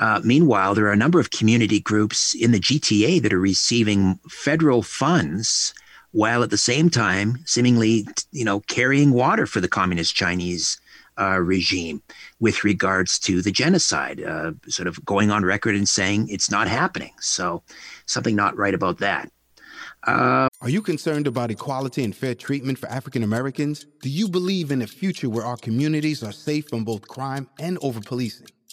Uh, meanwhile, there are a number of community groups in the GTA that are receiving federal funds while at the same time seemingly, you know, carrying water for the communist Chinese uh, regime with regards to the genocide, uh, sort of going on record and saying it's not happening. So, something not right about that. Uh, are you concerned about equality and fair treatment for African Americans? Do you believe in a future where our communities are safe from both crime and over policing?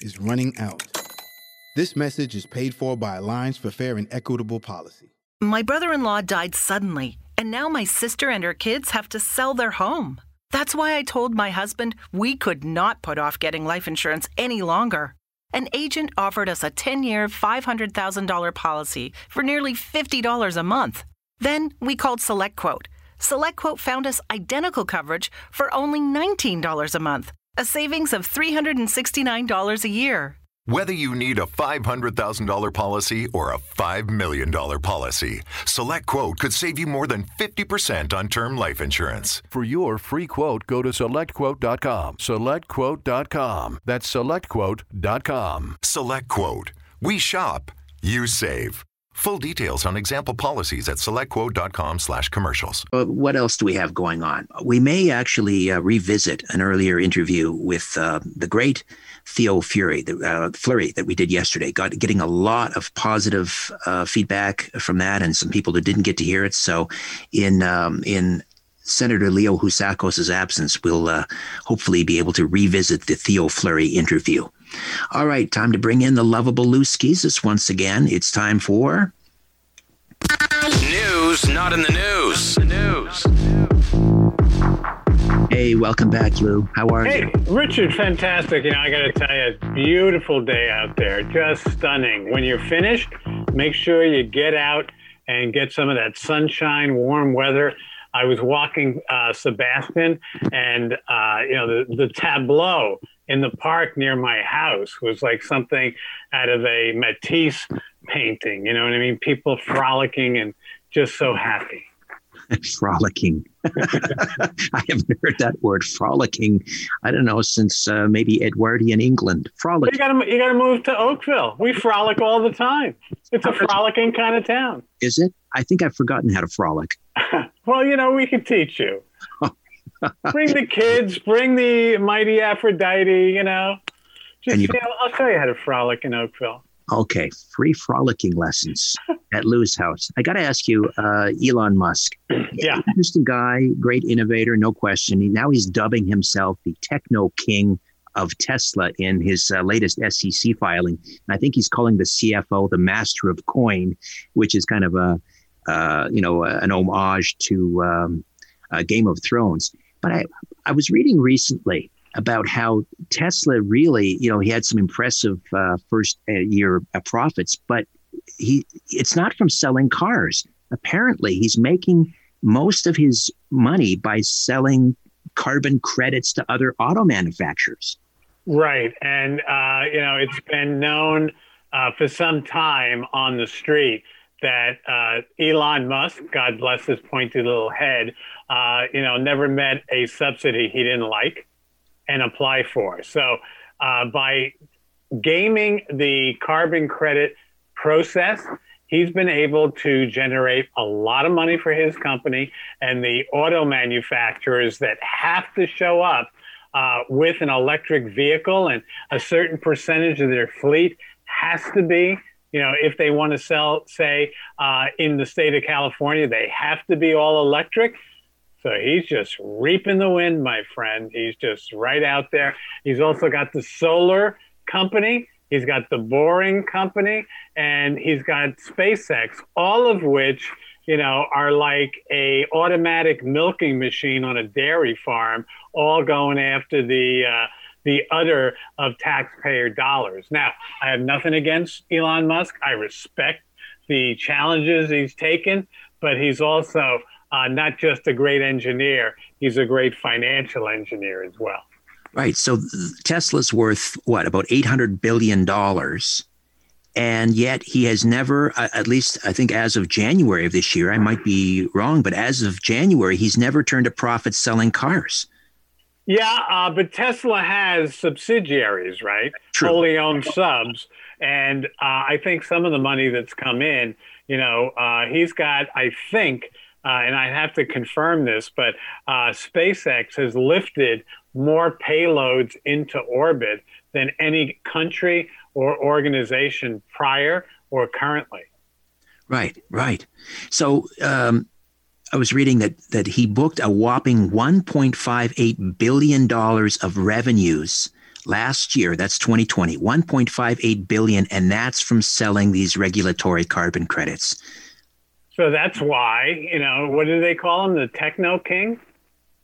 is running out. This message is paid for by Alliance for Fair and Equitable Policy. My brother in law died suddenly, and now my sister and her kids have to sell their home. That's why I told my husband we could not put off getting life insurance any longer. An agent offered us a 10 year, $500,000 policy for nearly $50 a month. Then we called SelectQuote. SelectQuote found us identical coverage for only $19 a month, a savings of $369 a year. Whether you need a $500,000 policy or a $5 million policy, SelectQuote could save you more than 50% on term life insurance. For your free quote, go to selectquote.com. SelectQuote.com. That's selectquote.com. SelectQuote. We shop, you save. Full details on example policies at selectquote.com slash commercials. Uh, what else do we have going on? We may actually uh, revisit an earlier interview with uh, the great Theo Fury, the, uh, Fleury that we did yesterday. Got getting a lot of positive uh, feedback from that, and some people that didn't get to hear it. So, in um, in Senator Leo Housakos' absence, we'll uh, hopefully be able to revisit the Theo Fleury interview. All right, time to bring in the lovable Lou Schizas once again. It's time for news, not in the news. The news. Hey, welcome back, Lou. How are hey, you? Hey, Richard, fantastic. You know, I got to tell you, beautiful day out there, just stunning. When you're finished, make sure you get out and get some of that sunshine, warm weather. I was walking uh, Sebastian, and uh, you know the, the tableau in the park near my house was like something out of a Matisse painting. You know what I mean? People frolicking and just so happy. frolicking. I haven't heard that word frolicking. I don't know since uh, maybe Edwardian England. Frolic. You got to you got to move to Oakville. We frolic all the time. It's a frolicking kind of town. Is it? I think I've forgotten how to frolic. well, you know, we can teach you. Bring the kids. Bring the mighty Aphrodite. You know, just you, you know, I'll show you how to frolic in Oakville. Okay, free frolicking lessons. at Lou's house. I got to ask you, uh, Elon Musk. Yeah. Interesting guy, great innovator, no question. He, now he's dubbing himself the techno king of Tesla in his uh, latest SEC filing. And I think he's calling the CFO the master of coin, which is kind of a, uh, you know, an homage to um, Game of Thrones. But I, I was reading recently about how Tesla really, you know, he had some impressive uh, first uh, year uh, profits, but he it's not from selling cars. Apparently, he's making most of his money by selling carbon credits to other auto manufacturers. Right, and uh, you know, it's been known uh, for some time on the street that uh, Elon Musk, God bless his pointy little head, you know, never met a subsidy he didn't like and apply for. So uh, by gaming the carbon credit process, he's been able to generate a lot of money for his company and the auto manufacturers that have to show up uh, with an electric vehicle and a certain percentage of their fleet has to be you know if they want to sell say uh, in the state of california they have to be all electric so he's just reaping the wind, my friend. He's just right out there. He's also got the solar company. He's got the boring company and he's got SpaceX, all of which, you know, are like a automatic milking machine on a dairy farm, all going after the uh, the udder of taxpayer dollars. Now, I have nothing against Elon Musk. I respect the challenges he's taken, but he's also uh, not just a great engineer, he's a great financial engineer as well. Right. So Tesla's worth what, about $800 billion. And yet he has never, uh, at least I think as of January of this year, I might be wrong, but as of January, he's never turned a profit selling cars. Yeah, uh, but Tesla has subsidiaries, right? True. Wholly owned subs. And uh, I think some of the money that's come in, you know, uh, he's got, I think, uh, and I have to confirm this, but uh, SpaceX has lifted more payloads into orbit than any country or organization prior or currently. Right, right. So um, I was reading that that he booked a whopping 1.58 billion dollars of revenues last year. That's 2020, 1.58 billion, and that's from selling these regulatory carbon credits. So that's why, you know, what do they call him? The techno king?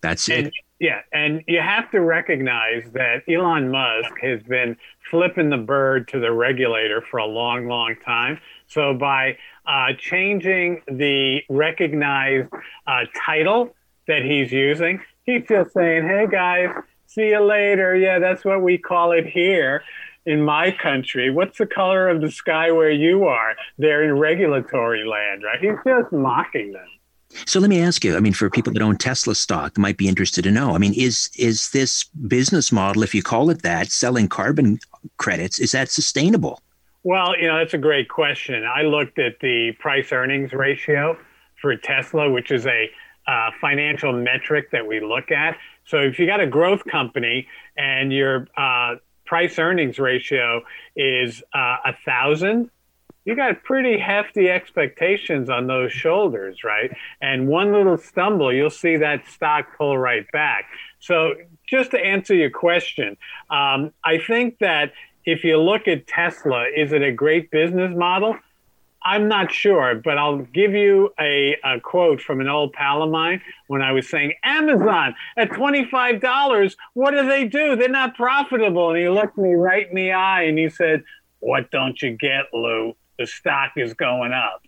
That's it. Yeah. And you have to recognize that Elon Musk has been flipping the bird to the regulator for a long, long time. So by uh, changing the recognized uh, title that he's using, he's just saying, hey, guys, see you later. Yeah, that's what we call it here in my country. What's the color of the sky where you are? They're in regulatory land, right? He's just mocking them. So let me ask you. I mean, for people that own Tesla stock, might be interested to know. I mean, is is this business model, if you call it that, selling carbon credits, is that sustainable? Well, you know, that's a great question. I looked at the price earnings ratio for Tesla, which is a uh, financial metric that we look at. So if you got a growth company and your uh, price earnings ratio is uh, a thousand, you got pretty hefty expectations on those shoulders, right? And one little stumble, you'll see that stock pull right back. So, just to answer your question, um, I think that if you look at Tesla, is it a great business model? I'm not sure, but I'll give you a, a, quote from an old pal of mine when I was saying, Amazon at $25, what do they do? They're not profitable. And he looked me right in the eye and he said, What don't you get, Lou? The stock is going up.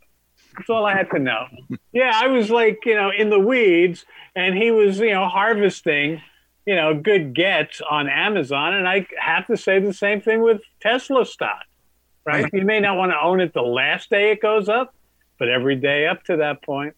That's all I had to know. Yeah, I was like, you know, in the weeds, and he was, you know, harvesting, you know, good gets on Amazon. And I have to say the same thing with Tesla stock right? You may not want to own it the last day it goes up, but every day up to that point.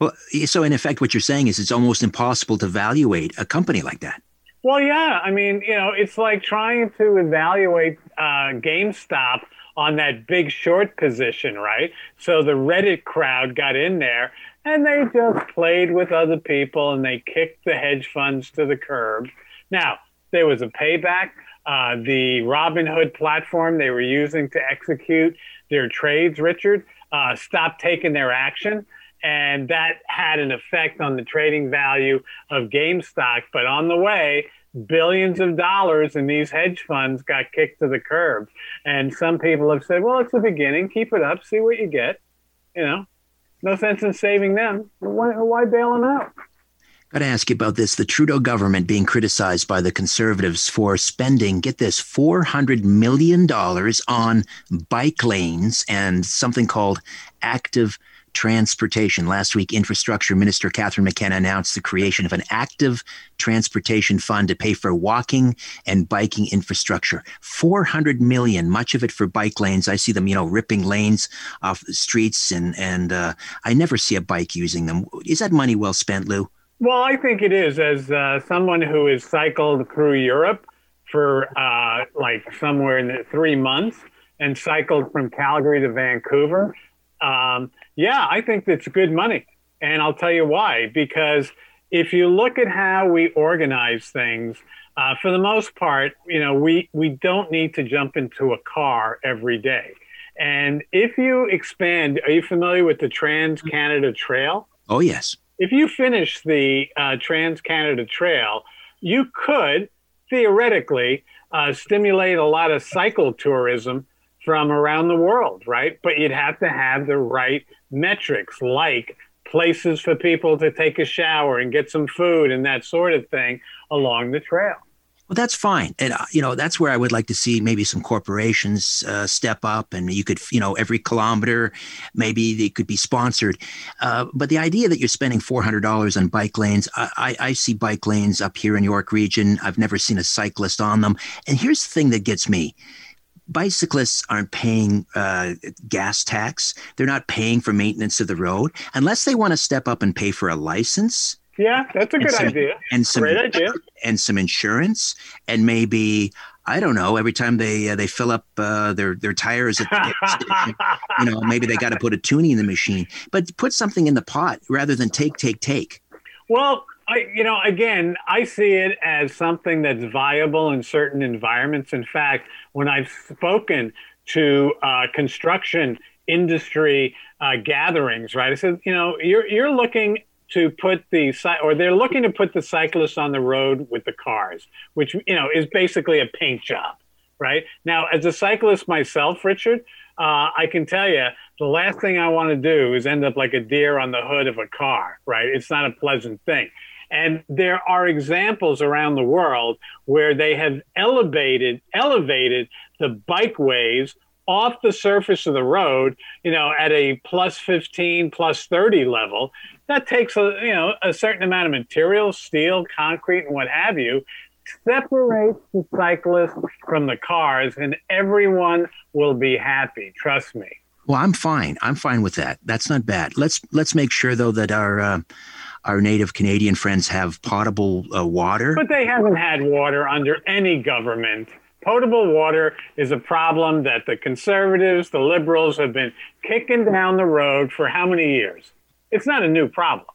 Well, so in effect, what you're saying is it's almost impossible to evaluate a company like that. Well, yeah. I mean, you know, it's like trying to evaluate uh, GameStop on that big short position, right? So the Reddit crowd got in there and they just played with other people and they kicked the hedge funds to the curb. Now, there was a payback uh, the Robinhood platform they were using to execute their trades, Richard, uh, stopped taking their action. And that had an effect on the trading value of GameStop. But on the way, billions of dollars in these hedge funds got kicked to the curb. And some people have said, well, it's the beginning. Keep it up. See what you get. You know, no sense in saving them. Why, why bail them out? Got to ask you about this. The Trudeau government being criticized by the conservatives for spending, get this, $400 million on bike lanes and something called active transportation. Last week, Infrastructure Minister Catherine McKenna announced the creation of an active transportation fund to pay for walking and biking infrastructure. 400 million, much of it for bike lanes. I see them, you know, ripping lanes off the streets and, and uh, I never see a bike using them. Is that money well spent, Lou? Well, I think it is. As uh, someone who has cycled through Europe for uh, like somewhere in the three months and cycled from Calgary to Vancouver, um, yeah, I think it's good money. And I'll tell you why. Because if you look at how we organize things, uh, for the most part, you know, we, we don't need to jump into a car every day. And if you expand, are you familiar with the Trans Canada Trail? Oh, yes if you finish the uh, Trans Canada Trail, you could theoretically uh, stimulate a lot of cycle tourism from around the world, right? But you'd have to have the right metrics, like places for people to take a shower and get some food and that sort of thing along the trail. Well, that's fine, and uh, you know that's where I would like to see maybe some corporations uh, step up, and you could, you know, every kilometer, maybe they could be sponsored. Uh, but the idea that you're spending four hundred dollars on bike lanes, I, I, I, see bike lanes up here in York Region. I've never seen a cyclist on them. And here's the thing that gets me: bicyclists aren't paying uh, gas tax. They're not paying for maintenance of the road unless they want to step up and pay for a license yeah, that's a good some, idea. And some great idea. And some insurance, and maybe I don't know. Every time they uh, they fill up uh, their their tires at the station, you know, maybe they got to put a tuning in the machine. But put something in the pot rather than take take take. Well, I, you know, again, I see it as something that's viable in certain environments. In fact, when I've spoken to uh, construction industry uh, gatherings, right, I said, you know, you're you're looking to put the or they're looking to put the cyclists on the road with the cars, which you know is basically a paint job, right? Now, as a cyclist myself, Richard, uh, I can tell you the last thing I want to do is end up like a deer on the hood of a car, right? It's not a pleasant thing. And there are examples around the world where they have elevated elevated the bikeways off the surface of the road, you know, at a plus 15, plus 30 level, that takes a you know a certain amount of material, steel, concrete, and what have you. Separates the cyclists from the cars, and everyone will be happy. Trust me. Well, I'm fine. I'm fine with that. That's not bad. Let's let's make sure though that our uh, our native Canadian friends have potable uh, water. But they haven't had water under any government. Potable water is a problem that the conservatives, the liberals have been kicking down the road for how many years? It's not a new problem.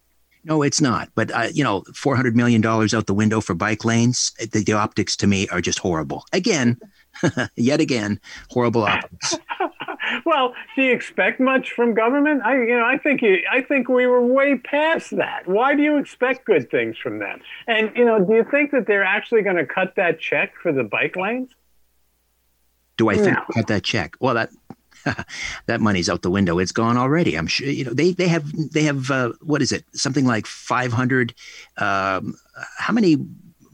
No, it's not. But uh, you know, four hundred million dollars out the window for bike lanes. The, the optics to me are just horrible. Again, yet again, horrible optics. well, do you expect much from government? I, you know, I think you, I think we were way past that. Why do you expect good things from them? And you know, do you think that they're actually going to cut that check for the bike lanes? Do I think no. cut that check? Well, that that money's out the window. It's gone already. I'm sure. You know, they they have they have uh, what is it? Something like 500. Um, how many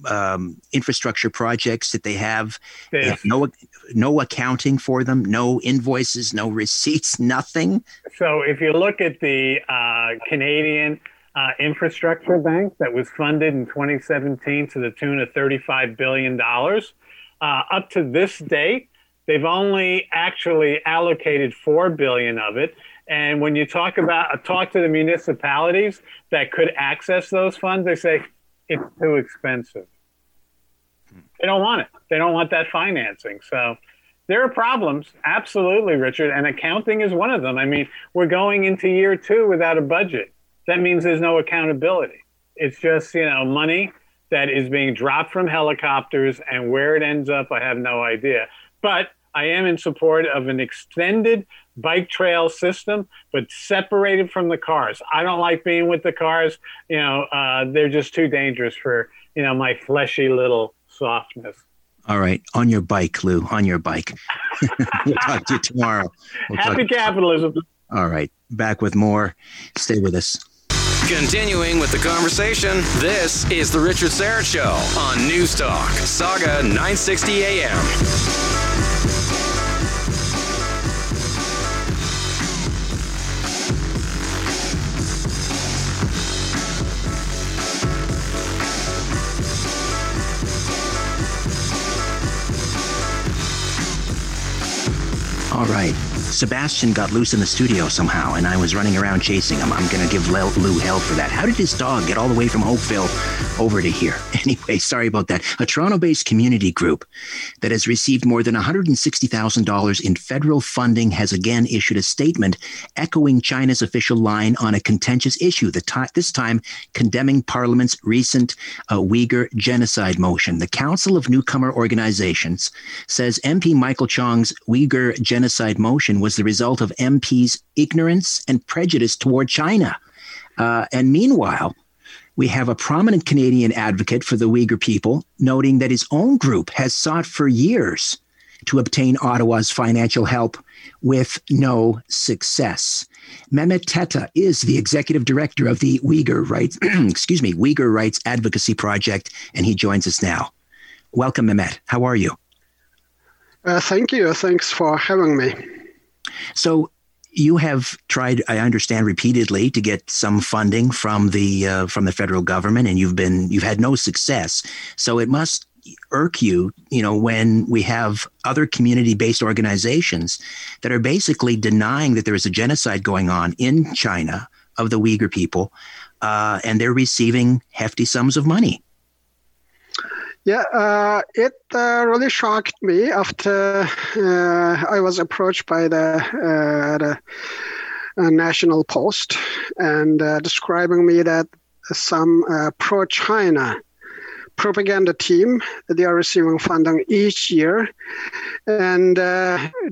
um, infrastructure projects that they have? They have no no accounting for them, no invoices, no receipts, nothing. So if you look at the uh, Canadian. Uh, infrastructure bank that was funded in 2017 to the tune of $35 billion. Uh, up to this date, They've only actually allocated four billion of it. And when you talk about uh, talk to the municipalities that could access those funds, they say it's too expensive. They don't want it. They don't want that financing. So there are problems, absolutely, Richard, and accounting is one of them. I mean, we're going into year two without a budget. That means there's no accountability. It's just you know money that is being dropped from helicopters, and where it ends up, I have no idea. But I am in support of an extended bike trail system, but separated from the cars. I don't like being with the cars. You know, uh, they're just too dangerous for you know my fleshy little softness. All right, on your bike, Lou. On your bike. we'll talk to you tomorrow. We'll Happy capitalism. All right, back with more. Stay with us. Continuing with the conversation, this is the Richard Syrett Show on News Talk, Sauga 960 AM. Sebastian got loose in the studio somehow, and I was running around chasing him. I'm going to give Lou hell for that. How did his dog get all the way from Oakville over to here? Anyway, sorry about that. A Toronto based community group that has received more than $160,000 in federal funding has again issued a statement echoing China's official line on a contentious issue, the this time condemning Parliament's recent uh, Uyghur genocide motion. The Council of Newcomer Organizations says MP Michael Chong's Uyghur genocide motion was the result of MP's ignorance and prejudice toward China. Uh, and meanwhile, we have a prominent Canadian advocate for the Uyghur people noting that his own group has sought for years to obtain Ottawa's financial help with no success. Mehmet Tohti is the executive director of the Uyghur Rights, excuse me, Uyghur Rights Advocacy Project, and he joins us now. Welcome, Mehmet. How are you? Uh, thank you. Thanks for having me. So you have tried, I understand, repeatedly to get some funding from the uh, from the federal government, and you've been you've had no success. So it must irk you, you know, when we have other community-based organizations that are basically denying that there is a genocide going on in China of the Uyghur people, uh, and they're receiving hefty sums of money. Yeah, uh, it uh, really shocked me after uh, I was approached by the, uh, the uh, National Post and uh, describing me that some pro-China propaganda team they are receiving funding each year and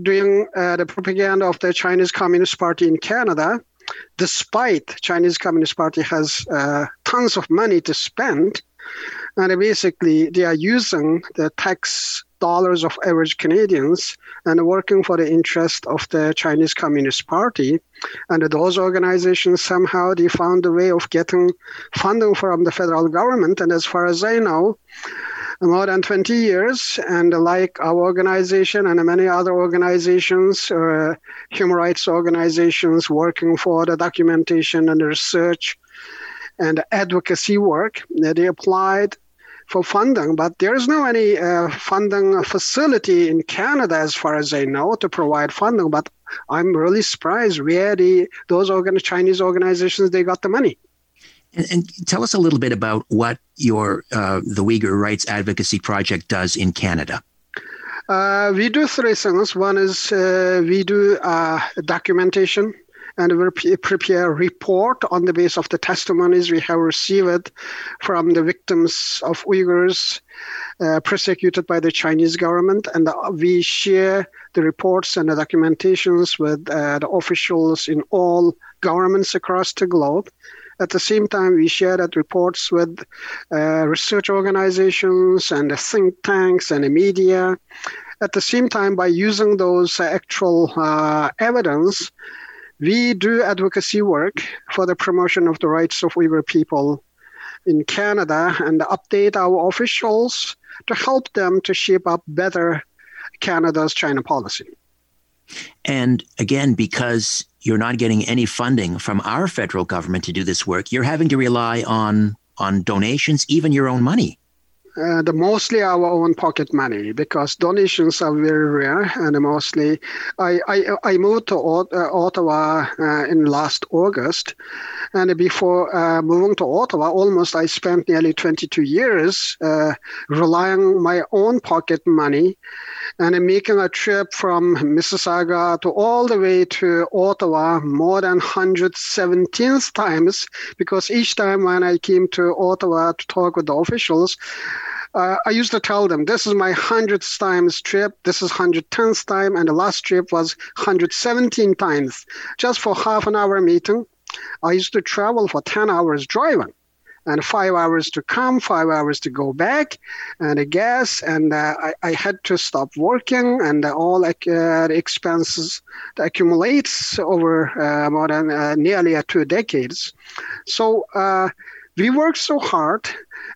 doing the propaganda of the Chinese Communist Party in Canada despite Chinese Communist Party has tons of money to spend and basically, they are using the tax dollars of average Canadians and working for the interest of the Chinese Communist Party. And those organizations somehow they found a way of getting funding from the federal government. And as far as I know, more than 20 years. And like our organization and many other organizations, uh, human rights organizations working for the documentation and research and advocacy work, they applied for funding, but there is no any uh, funding facility in Canada, as far as I know, to provide funding. But I'm really surprised where the those organ- Chinese organizations they got the money. And, and tell us a little bit about what your uh, the Uyghur Rights Advocacy Project does in Canada. Uh, we do three things. One is uh, we do uh, documentation and we prepare a report on the basis of the testimonies we have received from the victims of Uyghurs uh, persecuted by the Chinese government. And we share the reports and the documentations with uh, the officials in all governments across the globe. At the same time, we share that reports with uh, research organizations and think tanks and the media. At the same time, by using those actual uh, evidence, we do advocacy work for the promotion of the rights of Uyghur people in Canada and update our officials to help them to shape up better Canada's China policy. And again, because you're not getting any funding from our federal government to do this work, you're having to rely on on donations, even your own money uh, the mostly our own pocket money because donations are very rare and mostly I, I, I moved to uh, Ottawa uh, in last August and before uh, moving to Ottawa almost I spent nearly 22 years uh, relying my own pocket money and making a trip from Mississauga to all the way to Ottawa more than 117 times because each time when I came to Ottawa to talk with the officials uh, I used to tell them, this is my 100th times trip, this is 110th time, and the last trip was 117 times, just for half an hour meeting. I used to travel for 10 hours driving and five hours to come, five hours to go back, and the gas. And uh, I, I, had to stop working, and all like, uh, the expenses accumulates over uh, more than uh, nearly two decades. So uh, we work so hard.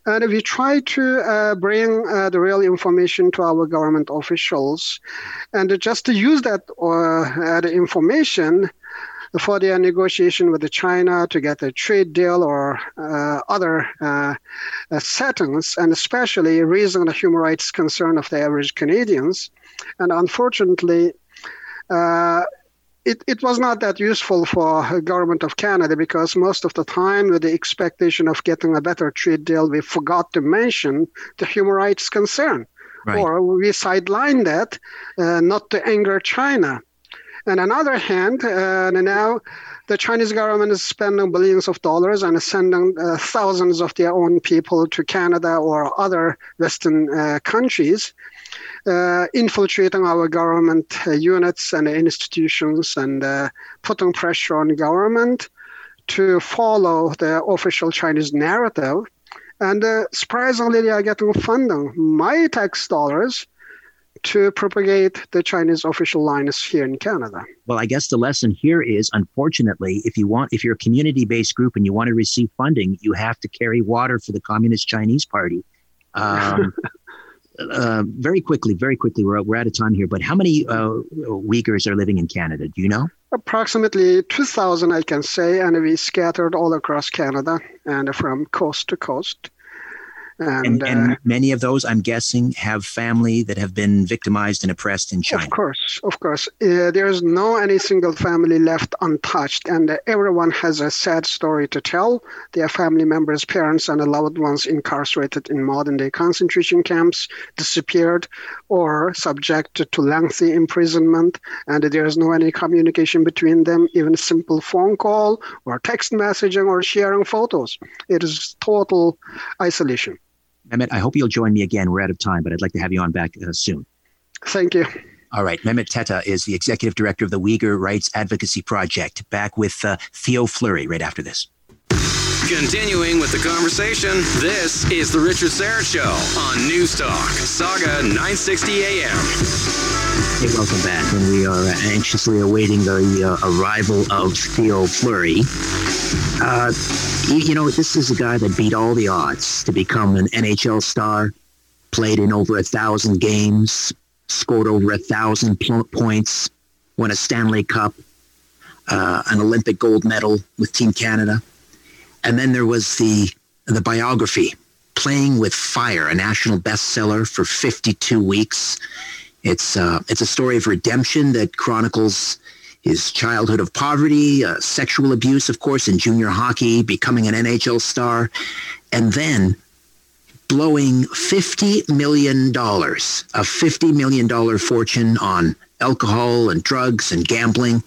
And we try to uh, bring the real information to our government officials, and just to use that the information for their negotiation with China to get a trade deal or uh, other uh, uh, settings, and especially raising the human rights concern of the average Canadians. And unfortunately, uh, it, it was not that useful for government of Canada because most of the time, with the expectation of getting a better trade deal, we forgot to mention the human rights concern. Right. Or we sidelined that uh, not to anger China. And on the other hand, uh, now the Chinese government is spending billions of dollars and sending uh, thousands of their own people to Canada or other Western uh, countries, uh, infiltrating our government uh, units and institutions and uh, putting pressure on government to follow the official Chinese narrative. And surprisingly, they are getting funding. My tax dollars to propagate the Chinese official lines here in Canada. Well, I guess the lesson here is unfortunately, if you want, if you're a community based group and you want to receive funding, you have to carry water for the Communist Chinese Party. Um, uh, very quickly, very quickly, we're, we're out of time here, but how many uh, Uyghurs are living in Canada? Do you know? Approximately 2,000, I can say, and we scattered all across Canada and from coast to coast. And, and, and uh, many of those, I'm guessing, have family that have been victimized and oppressed in China. Of course, of course. Uh, there's no any single family left untouched, and uh, everyone has a sad story to tell. Their family members, parents, and loved ones incarcerated in modern-day concentration camps, disappeared, or subjected to lengthy imprisonment, and there's no any communication between them, even a simple phone call or text messaging or sharing photos. It is total isolation. Mehmet, I hope you'll join me again. We're out of time, but I'd like to have you on back uh, soon. Thank you. All right. Mehmet Tohti is the executive director of the Uyghur Rights Advocacy Project. Back with uh, Theo Fleury right after this. Continuing with the conversation, this is The Richard Syrett Show on Newstalk, Sauga 960 AM. Hey, welcome back. And we are anxiously awaiting the uh, arrival of Theo Fleury. Uh, you, you know, this is a guy that beat all the odds to become an NHL star, played in over a thousand games, scored over a thousand pl- points, won a Stanley Cup, uh, an Olympic gold medal with Team Canada. And then there was the the biography, Playing with Fire, a national bestseller for 52 weeks. It's uh, it's a story of redemption that chronicles his childhood of poverty, uh, sexual abuse, of course, in junior hockey, becoming an NHL star, and then blowing $50 million, a $50 million fortune on alcohol and drugs and gambling.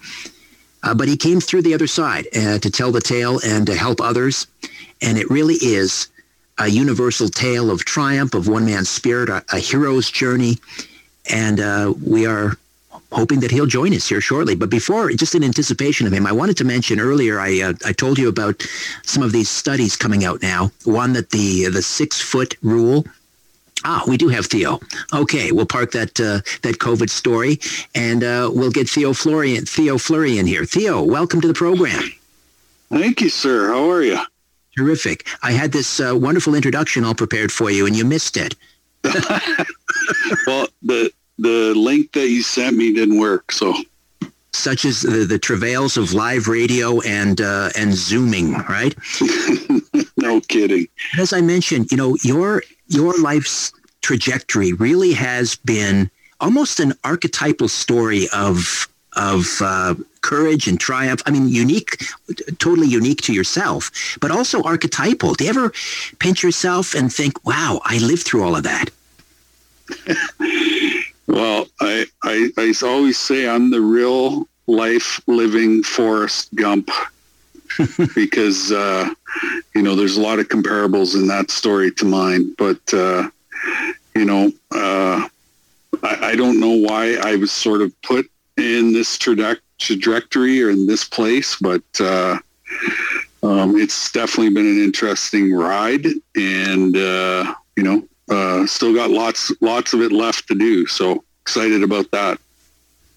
Uh, but he came through the other side uh, to tell the tale and to help others. And it really is a universal tale of triumph, of one man's spirit, a, a hero's journey. And uh, we are hoping that he'll join us here shortly. But before, just in anticipation of him, I wanted to mention earlier. I uh, I told you about some of these studies coming out now. One that the the six foot rule. Ah, we do have Theo. Okay, we'll park that uh, that COVID story, and uh, we'll get Theo Florian Theo Fleury in here. Theo, welcome to the program. Thank you, sir. How are you? Terrific. I had this uh, wonderful introduction all prepared for you, and you missed it. well, the the link that you sent me didn't work. So, such as the, the travails of live radio and uh, and zooming, right? no kidding. As I mentioned, you know your your life's trajectory really has been almost an archetypal story of of uh, courage and triumph. I mean, unique, totally unique to yourself, but also archetypal. Do you ever pinch yourself and think, "Wow, I lived through all of that"? Well, I, I, I always say I'm the real life living Forrest Gump because, uh, you know, there's a lot of comparables in that story to mine. But, uh, you know, uh, I, I, don't know why I was sort of put in this trajectory or in this place, but uh, um, it's definitely been an interesting ride, and uh, you know, uh, still got lots lots of it left to do. So excited about that.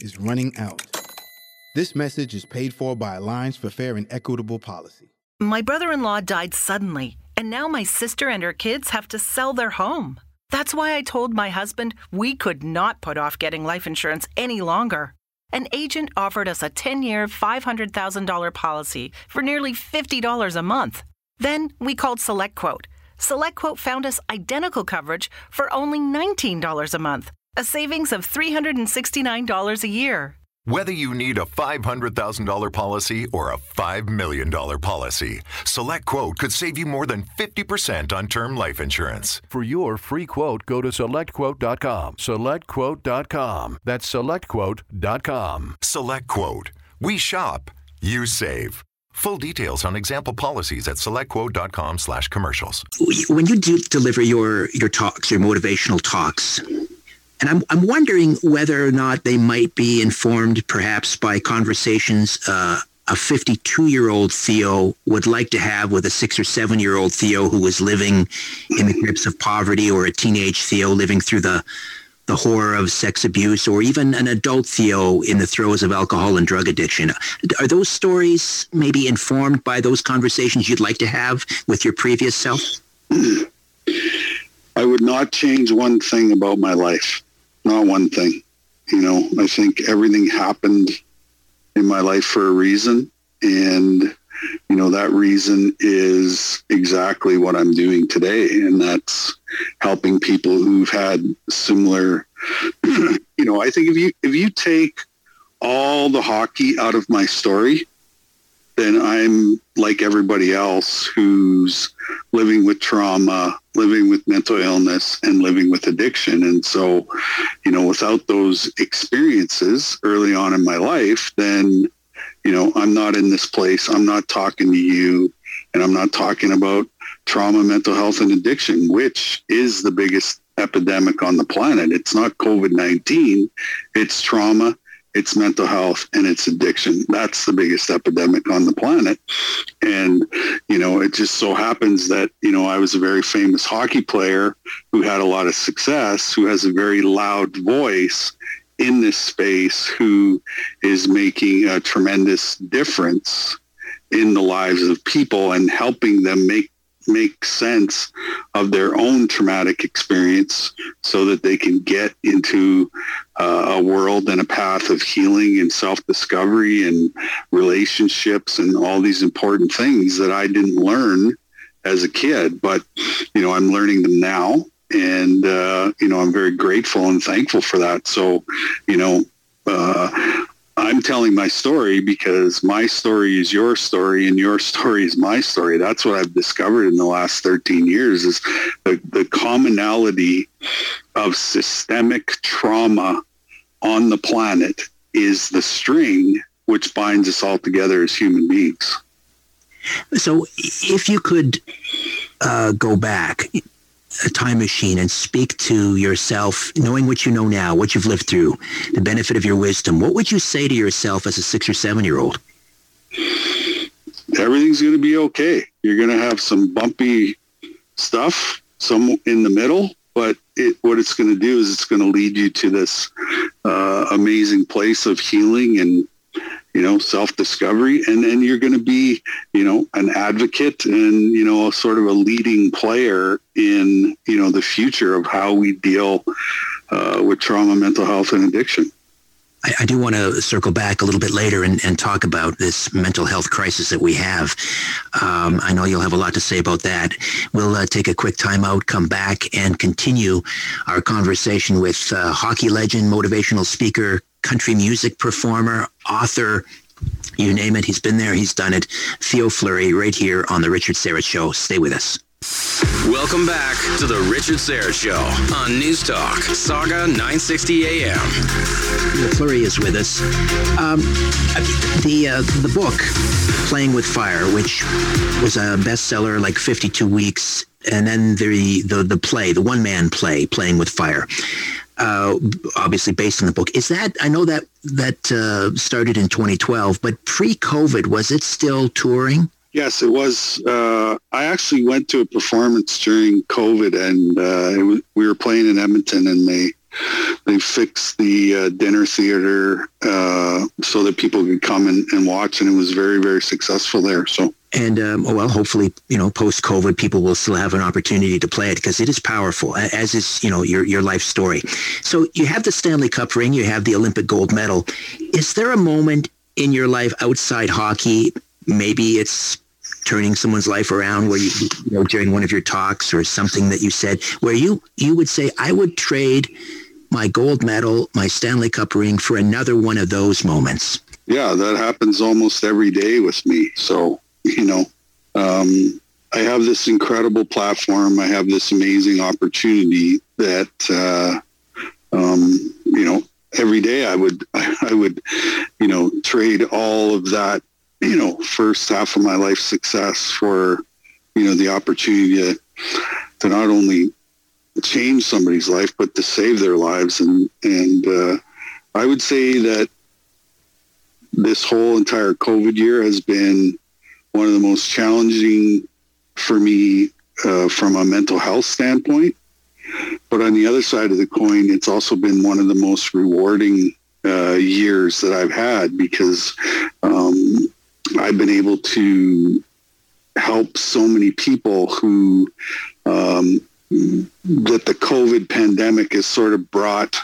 is running out. This message is paid for by Alliance for Fair and Equitable Policy. My brother in law died suddenly, and now my sister and her kids have to sell their home. That's why I told my husband we could not put off getting life insurance any longer. An agent offered us a 10 year, $500,000 policy for nearly $50 a month. Then we called SelectQuote. SelectQuote found us identical coverage for only $19 a month a savings of $369 a year. Whether you need a $500,000 policy or a $5 million policy, Select Quote could save you more than 50% on term life insurance. For your free quote, go to selectquote.com. SelectQuote.com. That's selectquote.com. Select Quote. We shop, you save. Full details on example policies at selectquote.com slash commercials. When you do deliver your, your talks, your motivational talks, and I'm, I'm wondering whether or not they might be informed perhaps by conversations uh, a 52 year old Theo would like to have with a six or seven year old Theo who was living in the grips of poverty or a teenage Theo living through the the horror of sex abuse or even an adult Theo in the throes of alcohol and drug addiction. Are those stories maybe informed by those conversations you'd like to have with your previous self? I would not change one thing about my life not one thing. You know, I think everything happened in my life for a reason. And, you know, that reason is exactly what I'm doing today. And that's helping people who've had similar, you know, I think if you, if you take all the hockey out of my story, then I'm like everybody else who's living with trauma, living with mental illness, and living with addiction. And so, you know, without those experiences early on in my life, then, you know, I'm not in this place. I'm not talking to you, and I'm not talking about trauma, mental health, and addiction, which is the biggest epidemic on the planet. It's not COVID 19, it's trauma, it's mental health and it's addiction. That's the biggest epidemic on the planet. And, you know, it just so happens that, you know, I was a very famous hockey player who had a lot of success, who has a very loud voice in this space, who is making a tremendous difference in the lives of people and helping them make make sense of their own traumatic experience so that they can get into uh, a world and a path of healing and self-discovery and relationships and all these important things that I didn't learn as a kid, but you know, I'm learning them now and uh, you know, I'm very grateful and thankful for that. So, you know, uh, I'm telling my story because my story is your story and your story is my story. That's what I've discovered in the last 13 years is the, the commonality of systemic trauma on the planet is the string which binds us all together as human beings. So if you could uh, go back a time machine and speak to yourself, knowing what you know now, what you've lived through, the benefit of your wisdom, what would you say to yourself as a six or seven year old? Everything's going to be okay. You're going to have some bumpy stuff, some in the middle, but it, what it's going to do is it's going to lead you to this uh, amazing place of healing and you know self-discovery and then you're going to be you know an advocate and you know sort of a leading player in you know the future of how we deal uh, with trauma mental health and addiction I, I do want to circle back a little bit later and, and, talk about this mental health crisis that we have. Um, I know you'll have a lot to say about that. We'll uh, take a quick time out, come back, and continue our conversation with uh, hockey legend, motivational speaker, country music performer, author, you name it. He's been there. He's done it. Theo Fleury right here on the Richard Syrett Show. Stay with us. Welcome back to the Richard Syrett Show on News Talk, Sauga 960 AM. Theo Fleury is with us. Um, the uh, the book, Playing with Fire, which was a bestseller like 52 weeks, and then the the, the play, the one man play, Playing with Fire. Uh, obviously based on the book. Is that I know that that uh, started in 2012, but pre-COVID was it still touring? Yes, it was. Uh, I actually went to a performance during COVID, and uh, was, we were playing in Edmonton, and they they fixed the uh, dinner theater uh, so that people could come and, and, watch, and it was very, very successful there. So. And um, well, hopefully, you know, post COVID, people will still have an opportunity to play it because it is powerful, as is you know your your life story. So you have the Stanley Cup ring, you have the Olympic gold medal. Is there a moment in your life outside hockey maybe it's turning someone's life around where you, you know during one of your talks or something that you said where you you would say I would trade my gold medal, my Stanley Cup ring for another one of those moments. Yeah, that happens almost every day with me. So, you know, um, I have this incredible platform. I have this amazing opportunity that, uh, um, you know, every day I would, I would, you know, trade all of that you know, first half of my life success for, you know, the opportunity to, to not only change somebody's life, but to save their lives. And, and uh, I would say that this whole entire COVID year has been one of the most challenging for me uh, from a mental health standpoint. But on the other side of the coin, it's also been one of the most rewarding uh, years that I've had because um, I've been able to help so many people who um, that the COVID pandemic has sort of brought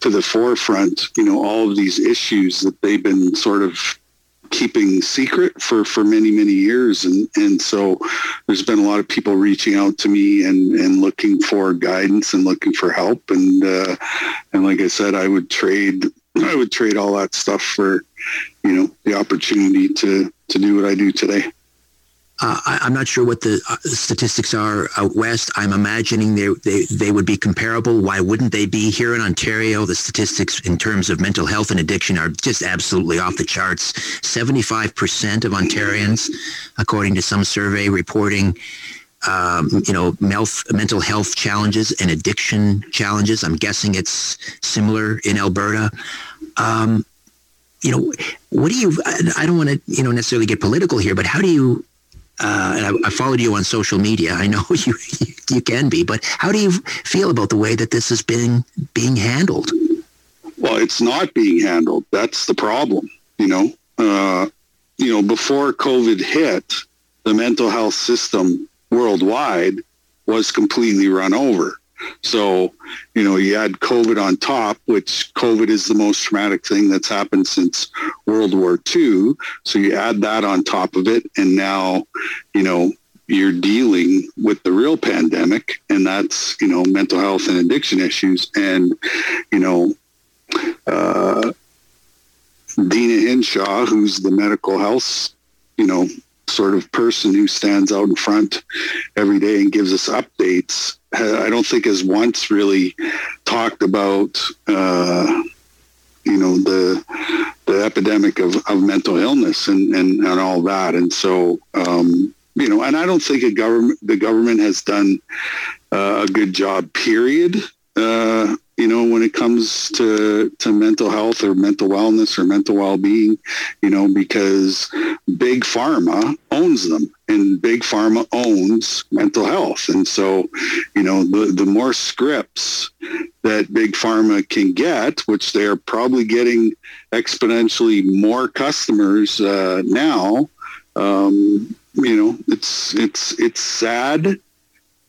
to the forefront, you know, all of these issues that they've been sort of keeping secret for, for many, many years. And, and so there's been a lot of people reaching out to me and, and looking for guidance and looking for help. And, uh, and like I said, I would trade, I would trade all that stuff for, you know, the opportunity to, to do what I do today. Uh, I, am not sure what the uh, statistics are out west. I'm imagining they, they, they would be comparable. Why wouldn't they be here in Ontario? The statistics in terms of mental health and addiction are just absolutely off the charts. 75% of Ontarians, according to some survey, reporting um, you know, mental health challenges and addiction challenges. I'm guessing it's similar in Alberta. Um, you know, what do you? I don't want to, you know, necessarily get political here, but how do you? Uh, and I, I, followed you on social media. I know you, you can be, but how do you feel about the way that this is being being handled? Well, it's not being handled. That's the problem. You know, uh, you know, before COVID hit, the mental health system worldwide was completely run over. So, you know, you add COVID on top, which COVID is the most traumatic thing that's happened since World War II. So you add that on top of it. And now, you know, you're dealing with the real pandemic and that's, you know, mental health and addiction issues. And, you know, uh, Deena Hinshaw, who's the medical health, you know, sort of person who stands out in front every day and gives us updates I don't think has once really talked about uh, you know the the epidemic of, of mental illness and, and, and all that. And so um, you know, and I don't think a government the government has done uh, a good job. Period. Uh, you know, when it comes to, to mental health or mental wellness or mental well-being, you know, because big pharma owns them and big pharma owns mental health. And so, you know, the, the more scripts that big pharma can get, which they're probably getting exponentially more customers uh, now, um, you know, it's, it's, it's sad and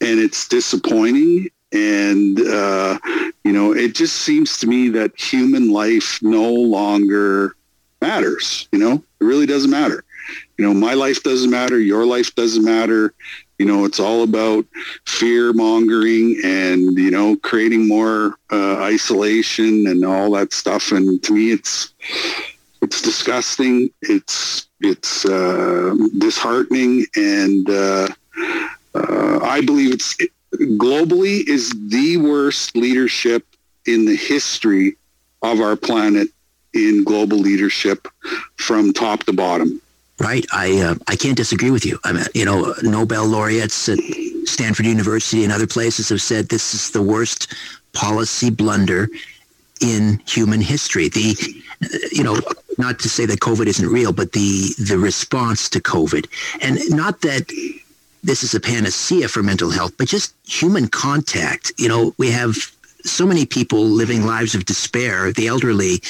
it's disappointing and uh, you know it just seems to me that human life no longer matters you know? It really doesn't matter. You know my life doesn't matter your life doesn't matter. You know it's all about fear mongering and you know creating more uh, isolation and all that stuff. And to me it's it's disgusting. It's it's uh, disheartening. And uh, uh I believe it's globally is the worst leadership in the history of our planet in global leadership from top to bottom. Right. I uh, I can't disagree with you. I mean, you know, Nobel laureates at Stanford University and other places have said this is the worst policy blunder in human history. The, you know, not to say that COVID isn't real, but the the response to COVID, and not that this is a panacea for mental health, but just human contact. You know, we have so many people living lives of despair, the elderly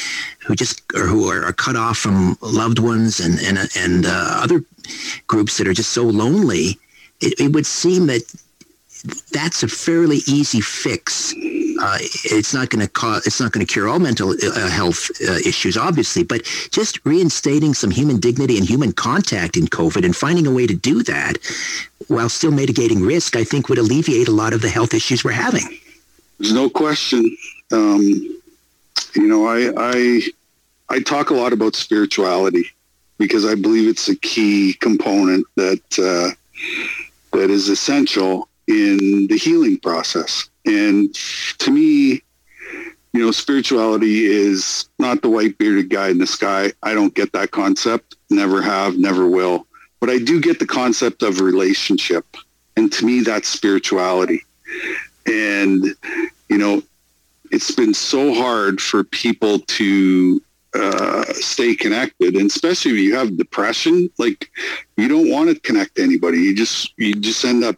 who just or who are, are cut off from loved ones and and and uh, other groups that are just so lonely. It, it would seem that that's a fairly easy fix. Uh, it's not going to cause, it's not going to cure all mental uh, health uh, issues, obviously, but just reinstating some human dignity and human contact in COVID and finding a way to do that while still mitigating risk, I think would alleviate a lot of the health issues we're having. There's no question. Um, you know, I, I, I talk a lot about spirituality because I believe it's a key component that, uh, that is essential in the healing process. And to me, you know, spirituality is not the white bearded guy in the sky. I don't get that concept. Never have, never will. But I do get the concept of relationship. And to me, that's spirituality. And, you know, it's been so hard for people to uh, stay connected and especially if you have depression like you don't want to connect to anybody you just you just end up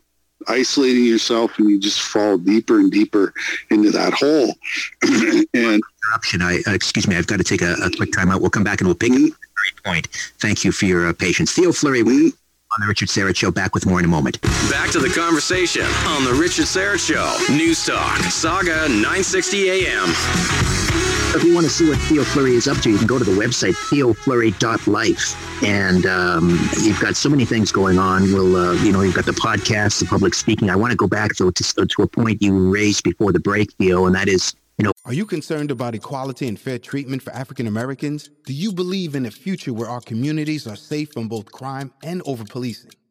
isolating yourself and you just fall deeper and deeper into that hole. and interruption. I uh, excuse me. I've got to take a, a quick time out. We'll come back and we'll pick mm-hmm. up the point. Thank you for your uh, patience, Theo Fleury. Mm-hmm. On the Richard Syrett Show, back with more in a moment. Back to the conversation on the Richard Syrett Show. News Talk, Sauga 960 AM. If you want to see what Theo Fleury is up to, you can go to the website, theofleury.life. And um, you've got so many things going on. We'll, uh, you know, you've got the podcast, the public speaking. I want to go back, though, to, to a point you raised before the break, Theo, and that is, you know. Are you concerned about equality and fair treatment for African Americans? Do you believe in a future where our communities are safe from both crime and over policing?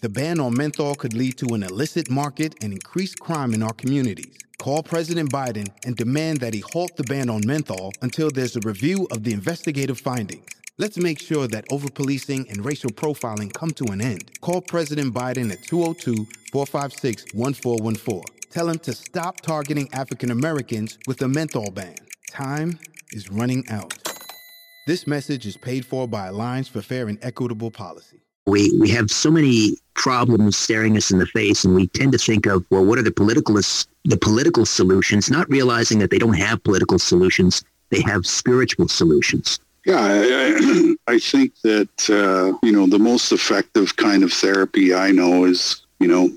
The ban on menthol could lead to an illicit market and increased crime in our communities. Call President Biden and demand that he halt the ban on menthol until there's a review of the investigative findings. Let's make sure that overpolicing and racial profiling come to an end. Call President Biden at 202 456 1414. Tell him to stop targeting African Americans with a menthol ban. Time is running out. This message is paid for by Alliance for Fair and Equitable Policy. We, we have so many problems staring us in the face, and we tend to think of, well, what are the political the political solutions, not realizing that they don't have political solutions; they have spiritual solutions. Yeah, I, I think that uh, you know the most effective kind of therapy I know is you know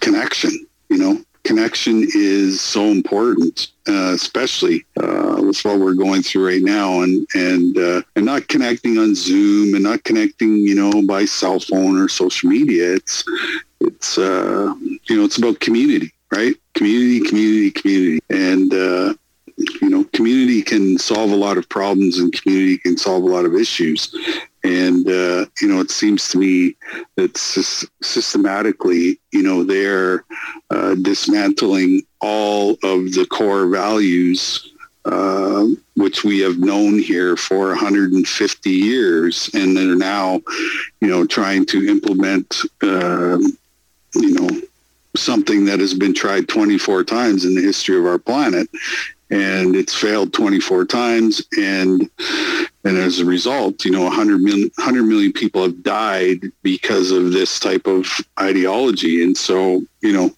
connection. You know, connection is so important, uh, especially uh, with what we're going through right now, and and uh, and not connecting on Zoom and not connecting, you know, by cell phone or social media. It's it's uh, you know it's about community, right? Community, community, community, and uh, you know, community can solve a lot of problems, and community can solve a lot of issues. And, uh, you know, it seems to me that systematically, you know, they're uh, dismantling all of the core values uh, which we have known here for 150 years, and they're now, you know, trying to implement, uh, you know, something that has been tried 24 times in the history of our planet, and it's failed 24 times, and and as a result, you know, 100 million, 100 million people have died because of this type of ideology, and so, you know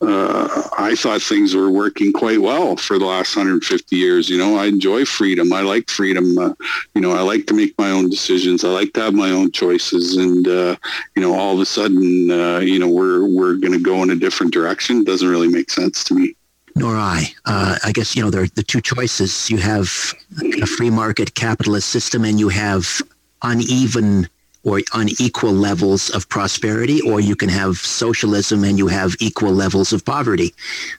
uh, I thought things were working quite well for the last 150 years. You know, I enjoy freedom. I like freedom. Uh, you know, I like to make my own decisions. I like to have my own choices. And uh, you know, all of a sudden, uh, you know, we're we're going to go in a different direction. Doesn't really make sense to me. Nor I. Uh, I guess you know there are the two choices. You have a free market capitalist system, and you have uneven or unequal levels of prosperity, or you can have socialism and you have equal levels of poverty.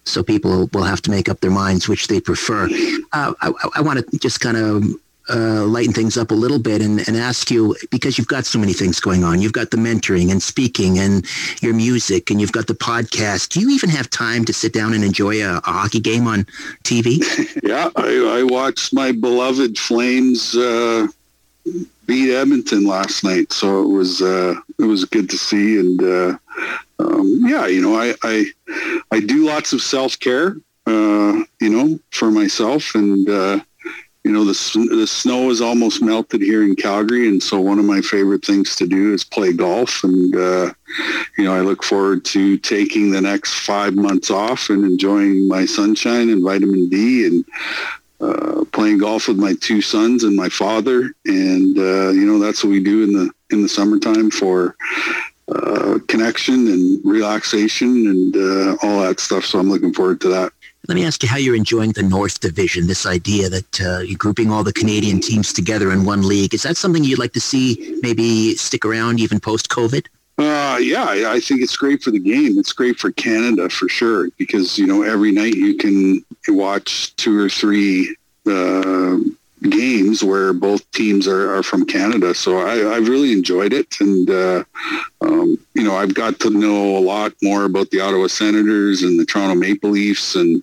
So people will have to make up their minds which they prefer. Uh, I, I want to just kind of uh, lighten things up a little bit and, and ask you because you've got so many things going on. You've got the mentoring and speaking and your music, and you've got the podcast. Do you even have time to sit down and enjoy a, a hockey game on TV? yeah, I, I watched my beloved Flames. Uh beat Edmonton last night, so it was uh, it was good to see. And uh, um, yeah, you know, I I, I do lots of self care, uh, you know, for myself, and uh, you know, the the snow is almost melted here in Calgary, and so one of my favorite things to do is play golf, and uh, you know, I look forward to taking the next five months off and enjoying my sunshine and vitamin D and uh, playing golf with my two sons and my father, and uh, you know that's what we do in the in the summertime for uh, connection and relaxation and uh, all that stuff. So I'm looking forward to that. Let me ask you how you're enjoying the North Division. This idea that uh, you're grouping all the Canadian teams together in one league is that something you'd like to see maybe stick around even post COVID? Uh, yeah, I think it's great for the game. It's great for Canada for sure because you know every night you can watch two or three uh, games where both teams are, are from Canada. So I, have really enjoyed it, and uh, um, you know I've got to know a lot more about the Ottawa Senators and the Toronto Maple Leafs and,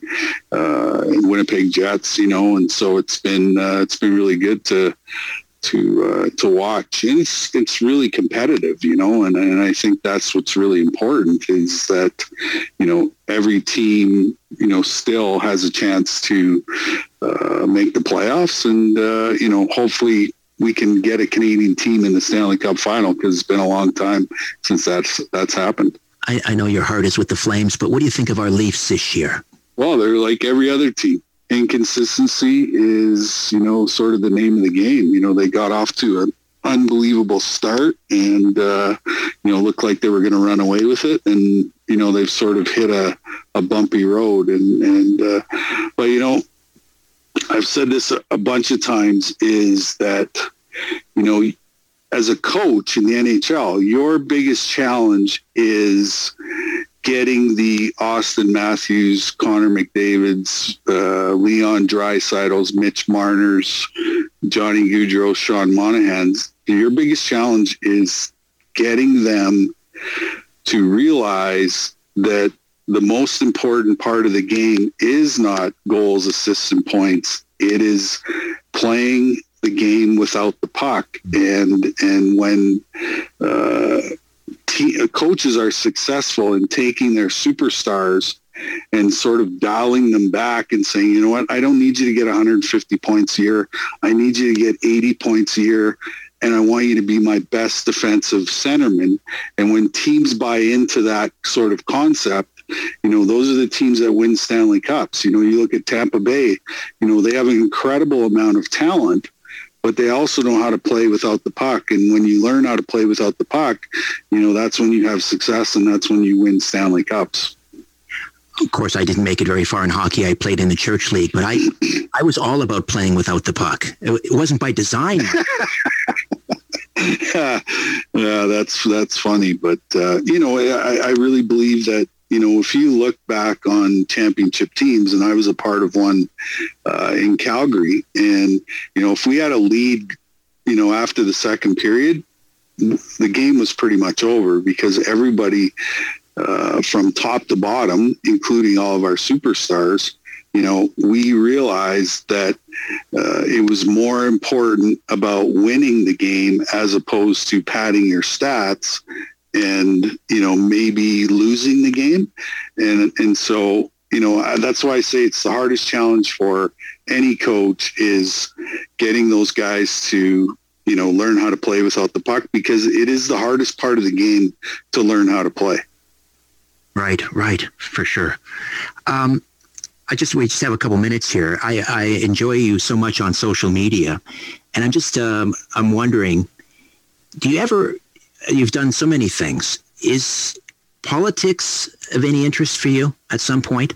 uh, Winnipeg Jets. You know, and so it's been uh, it's been really good to to uh, to watch. And it's it's really competitive, you know, and, and I think that's what's really important is that you know every team you know still has a chance to uh, make the playoffs, and uh, you know hopefully we can get a Canadian team in the Stanley Cup final because it's been a long time since that's that's happened. I, I know your heart is with the Flames, but what do you think of our Leafs this year? Well, they're like every other team inconsistency is, you know, sort of the name of the game. You know, they got off to an unbelievable start and, uh, you know, looked like they were going to run away with it. And, you know, they've sort of hit a, a bumpy road. And, and uh, but, you know, I've said this a, bunch of times is that, you know, as a coach in the NHL, your biggest challenge is getting the Austin Matthews, Connor McDavid's, uh, Leon Draisaitl's, Mitch Marner's, Johnny Gaudreau, Sean Monahan's. Your biggest challenge is getting them to realize that the most important part of the game is not goals, assists, and points. It is playing the game without the puck. And and when uh, te- uh, coaches are successful in taking their superstars and sort of dialing them back and saying, you know what, I don't need you to get 150 points a year. I need you to get 80 points a year. And I want you to be my best defensive centerman. And when teams buy into that sort of concept, you know, those are the teams that win Stanley Cups. You know, you look at Tampa Bay, you know, they have an incredible amount of talent, but they also know how to play without the puck. And when you learn how to play without the puck, you know, that's when you have success and that's when you win Stanley Cups. Of course, I didn't make it very far in hockey. I played in the church league, but I, I was all about playing without the puck. It, wasn't by design. yeah, yeah, that's that's funny, but uh, you know, I, I really believe that you know, if you look back on championship teams, and I was a part of one uh, in Calgary, and you know, if we had a lead you know, after the second period, the game was pretty much over because everybody uh, from top to bottom, including all of our superstars, you know, we realized that uh, it was more important about winning the game as opposed to padding your stats and, you know, maybe losing the game. And, and so, you know, that's why I say it's the hardest challenge for any coach is getting those guys to you know learn how to play without the puck because it is the hardest part of the game to learn how to play right right for sure um, I just we just have a couple minutes here. I, I enjoy you so much on social media, and I'm just um, I'm wondering, do you ever? You've done so many things. Is politics of any interest for you at some point?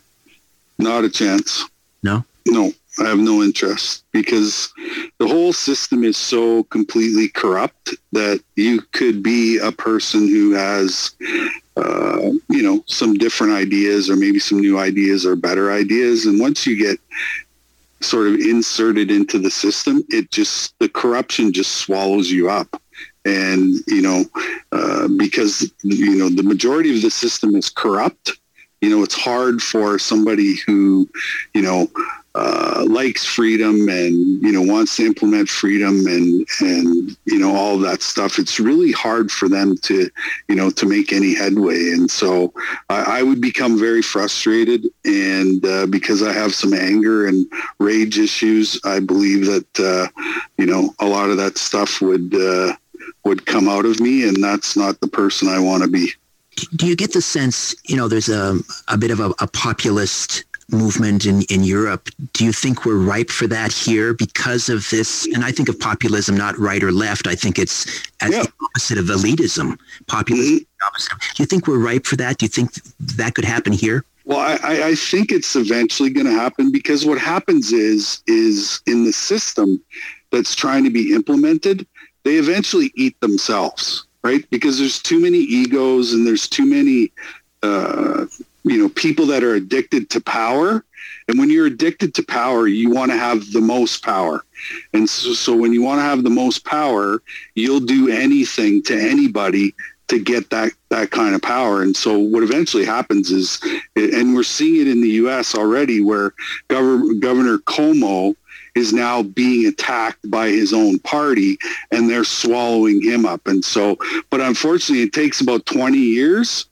Not a chance. No. No, I have no interest because the whole system is so completely corrupt that you could be a person who has uh, you know, some different ideas or maybe some new ideas or better ideas. And once you get sort of inserted into the system, it just, the corruption just swallows you up. And, you know, uh, because, you know, the majority of the system is corrupt, you know, it's hard for somebody who, you know, uh, likes freedom and you know wants to implement freedom and and you know all that stuff. It's really hard for them to you know to make any headway. And so i, I would become very frustrated. And uh, because i have some anger and rage issues i believe that uh, you know a lot of that stuff would uh, would come out of me and that's not the person i want to be do you get the sense you know there's a, a bit of a, a populist movement in, in Europe. Do you think we're ripe for that here because of this? And I think of populism not right or left. I think it's as yeah. the opposite of elitism. Populism mm-hmm. opposite. Do you think we're ripe for that? Do you think that could happen here? Well, I, I think it's eventually going to happen because what happens is is in the system that's trying to be implemented, they eventually eat themselves, right? Because there's too many egos and there's too many uh, you know people that are addicted to power. And when you're addicted to power you want to have the most power. And so, so when you want to have the most power you'll do anything to anybody to get that that kind of power. And so what eventually happens is and we're seeing it in the US already where Governor, Governor Cuomo is now being attacked by his own party and they're swallowing him up. And so but unfortunately it takes about 20 years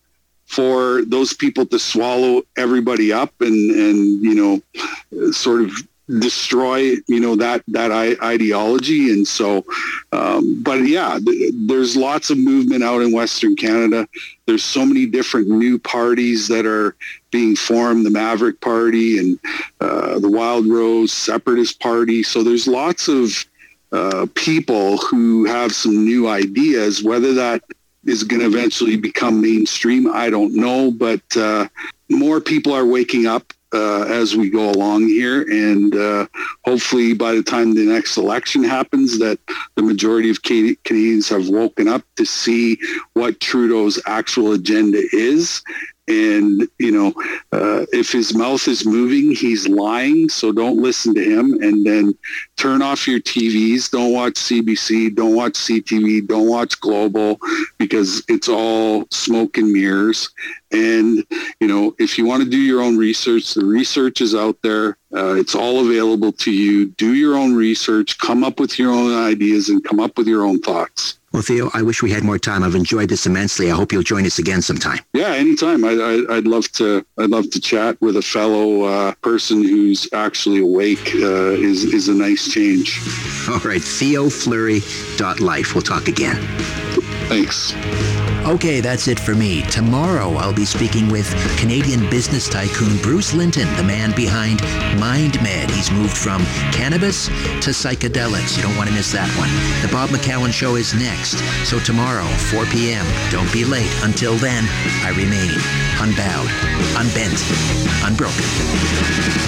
for those people to swallow everybody up and and you know sort of destroy you know that that ideology. And so um, but yeah th- there's lots of movement out in western canada. There's so many different new parties that are being formed the maverick party and uh, the wild rose separatist party. So there's lots of uh, people who have some new ideas. Whether that is going to eventually become mainstream. I don't know, but uh, more people are waking up uh, as we go along here, and uh, hopefully by the time the next election happens, that the majority of Canadians have woken up to see what Trudeau's actual agenda is and you know uh, if his mouth is moving he's lying. So don't listen to him. And then turn off your tvs don't watch cbc don't watch ctv don't watch global because it's all smoke and mirrors. And you know if you want to do your own research the research is out there. Uh, it's all available to you. Do your own research. Come up with your own ideas and come up with your own thoughts well, Theo, I wish we had more time. I've enjoyed this immensely. I hope you'll join us again sometime. Yeah, anytime. I, I, would love to. I'd love to chat with a fellow uh, person who's actually awake. Uh, is is a nice change. All right, TheoFleury.life. We'll talk again. Thanks. Okay, that's it for me. Tomorrow I'll be speaking with Canadian business tycoon Bruce Linton, the man behind MindMed. He's moved from cannabis to psychedelics. You don't want to miss that one. The Bob McCown Show is next. So tomorrow, 4 p.m. Don't be late. Until then, I remain unbowed, unbent, unbroken.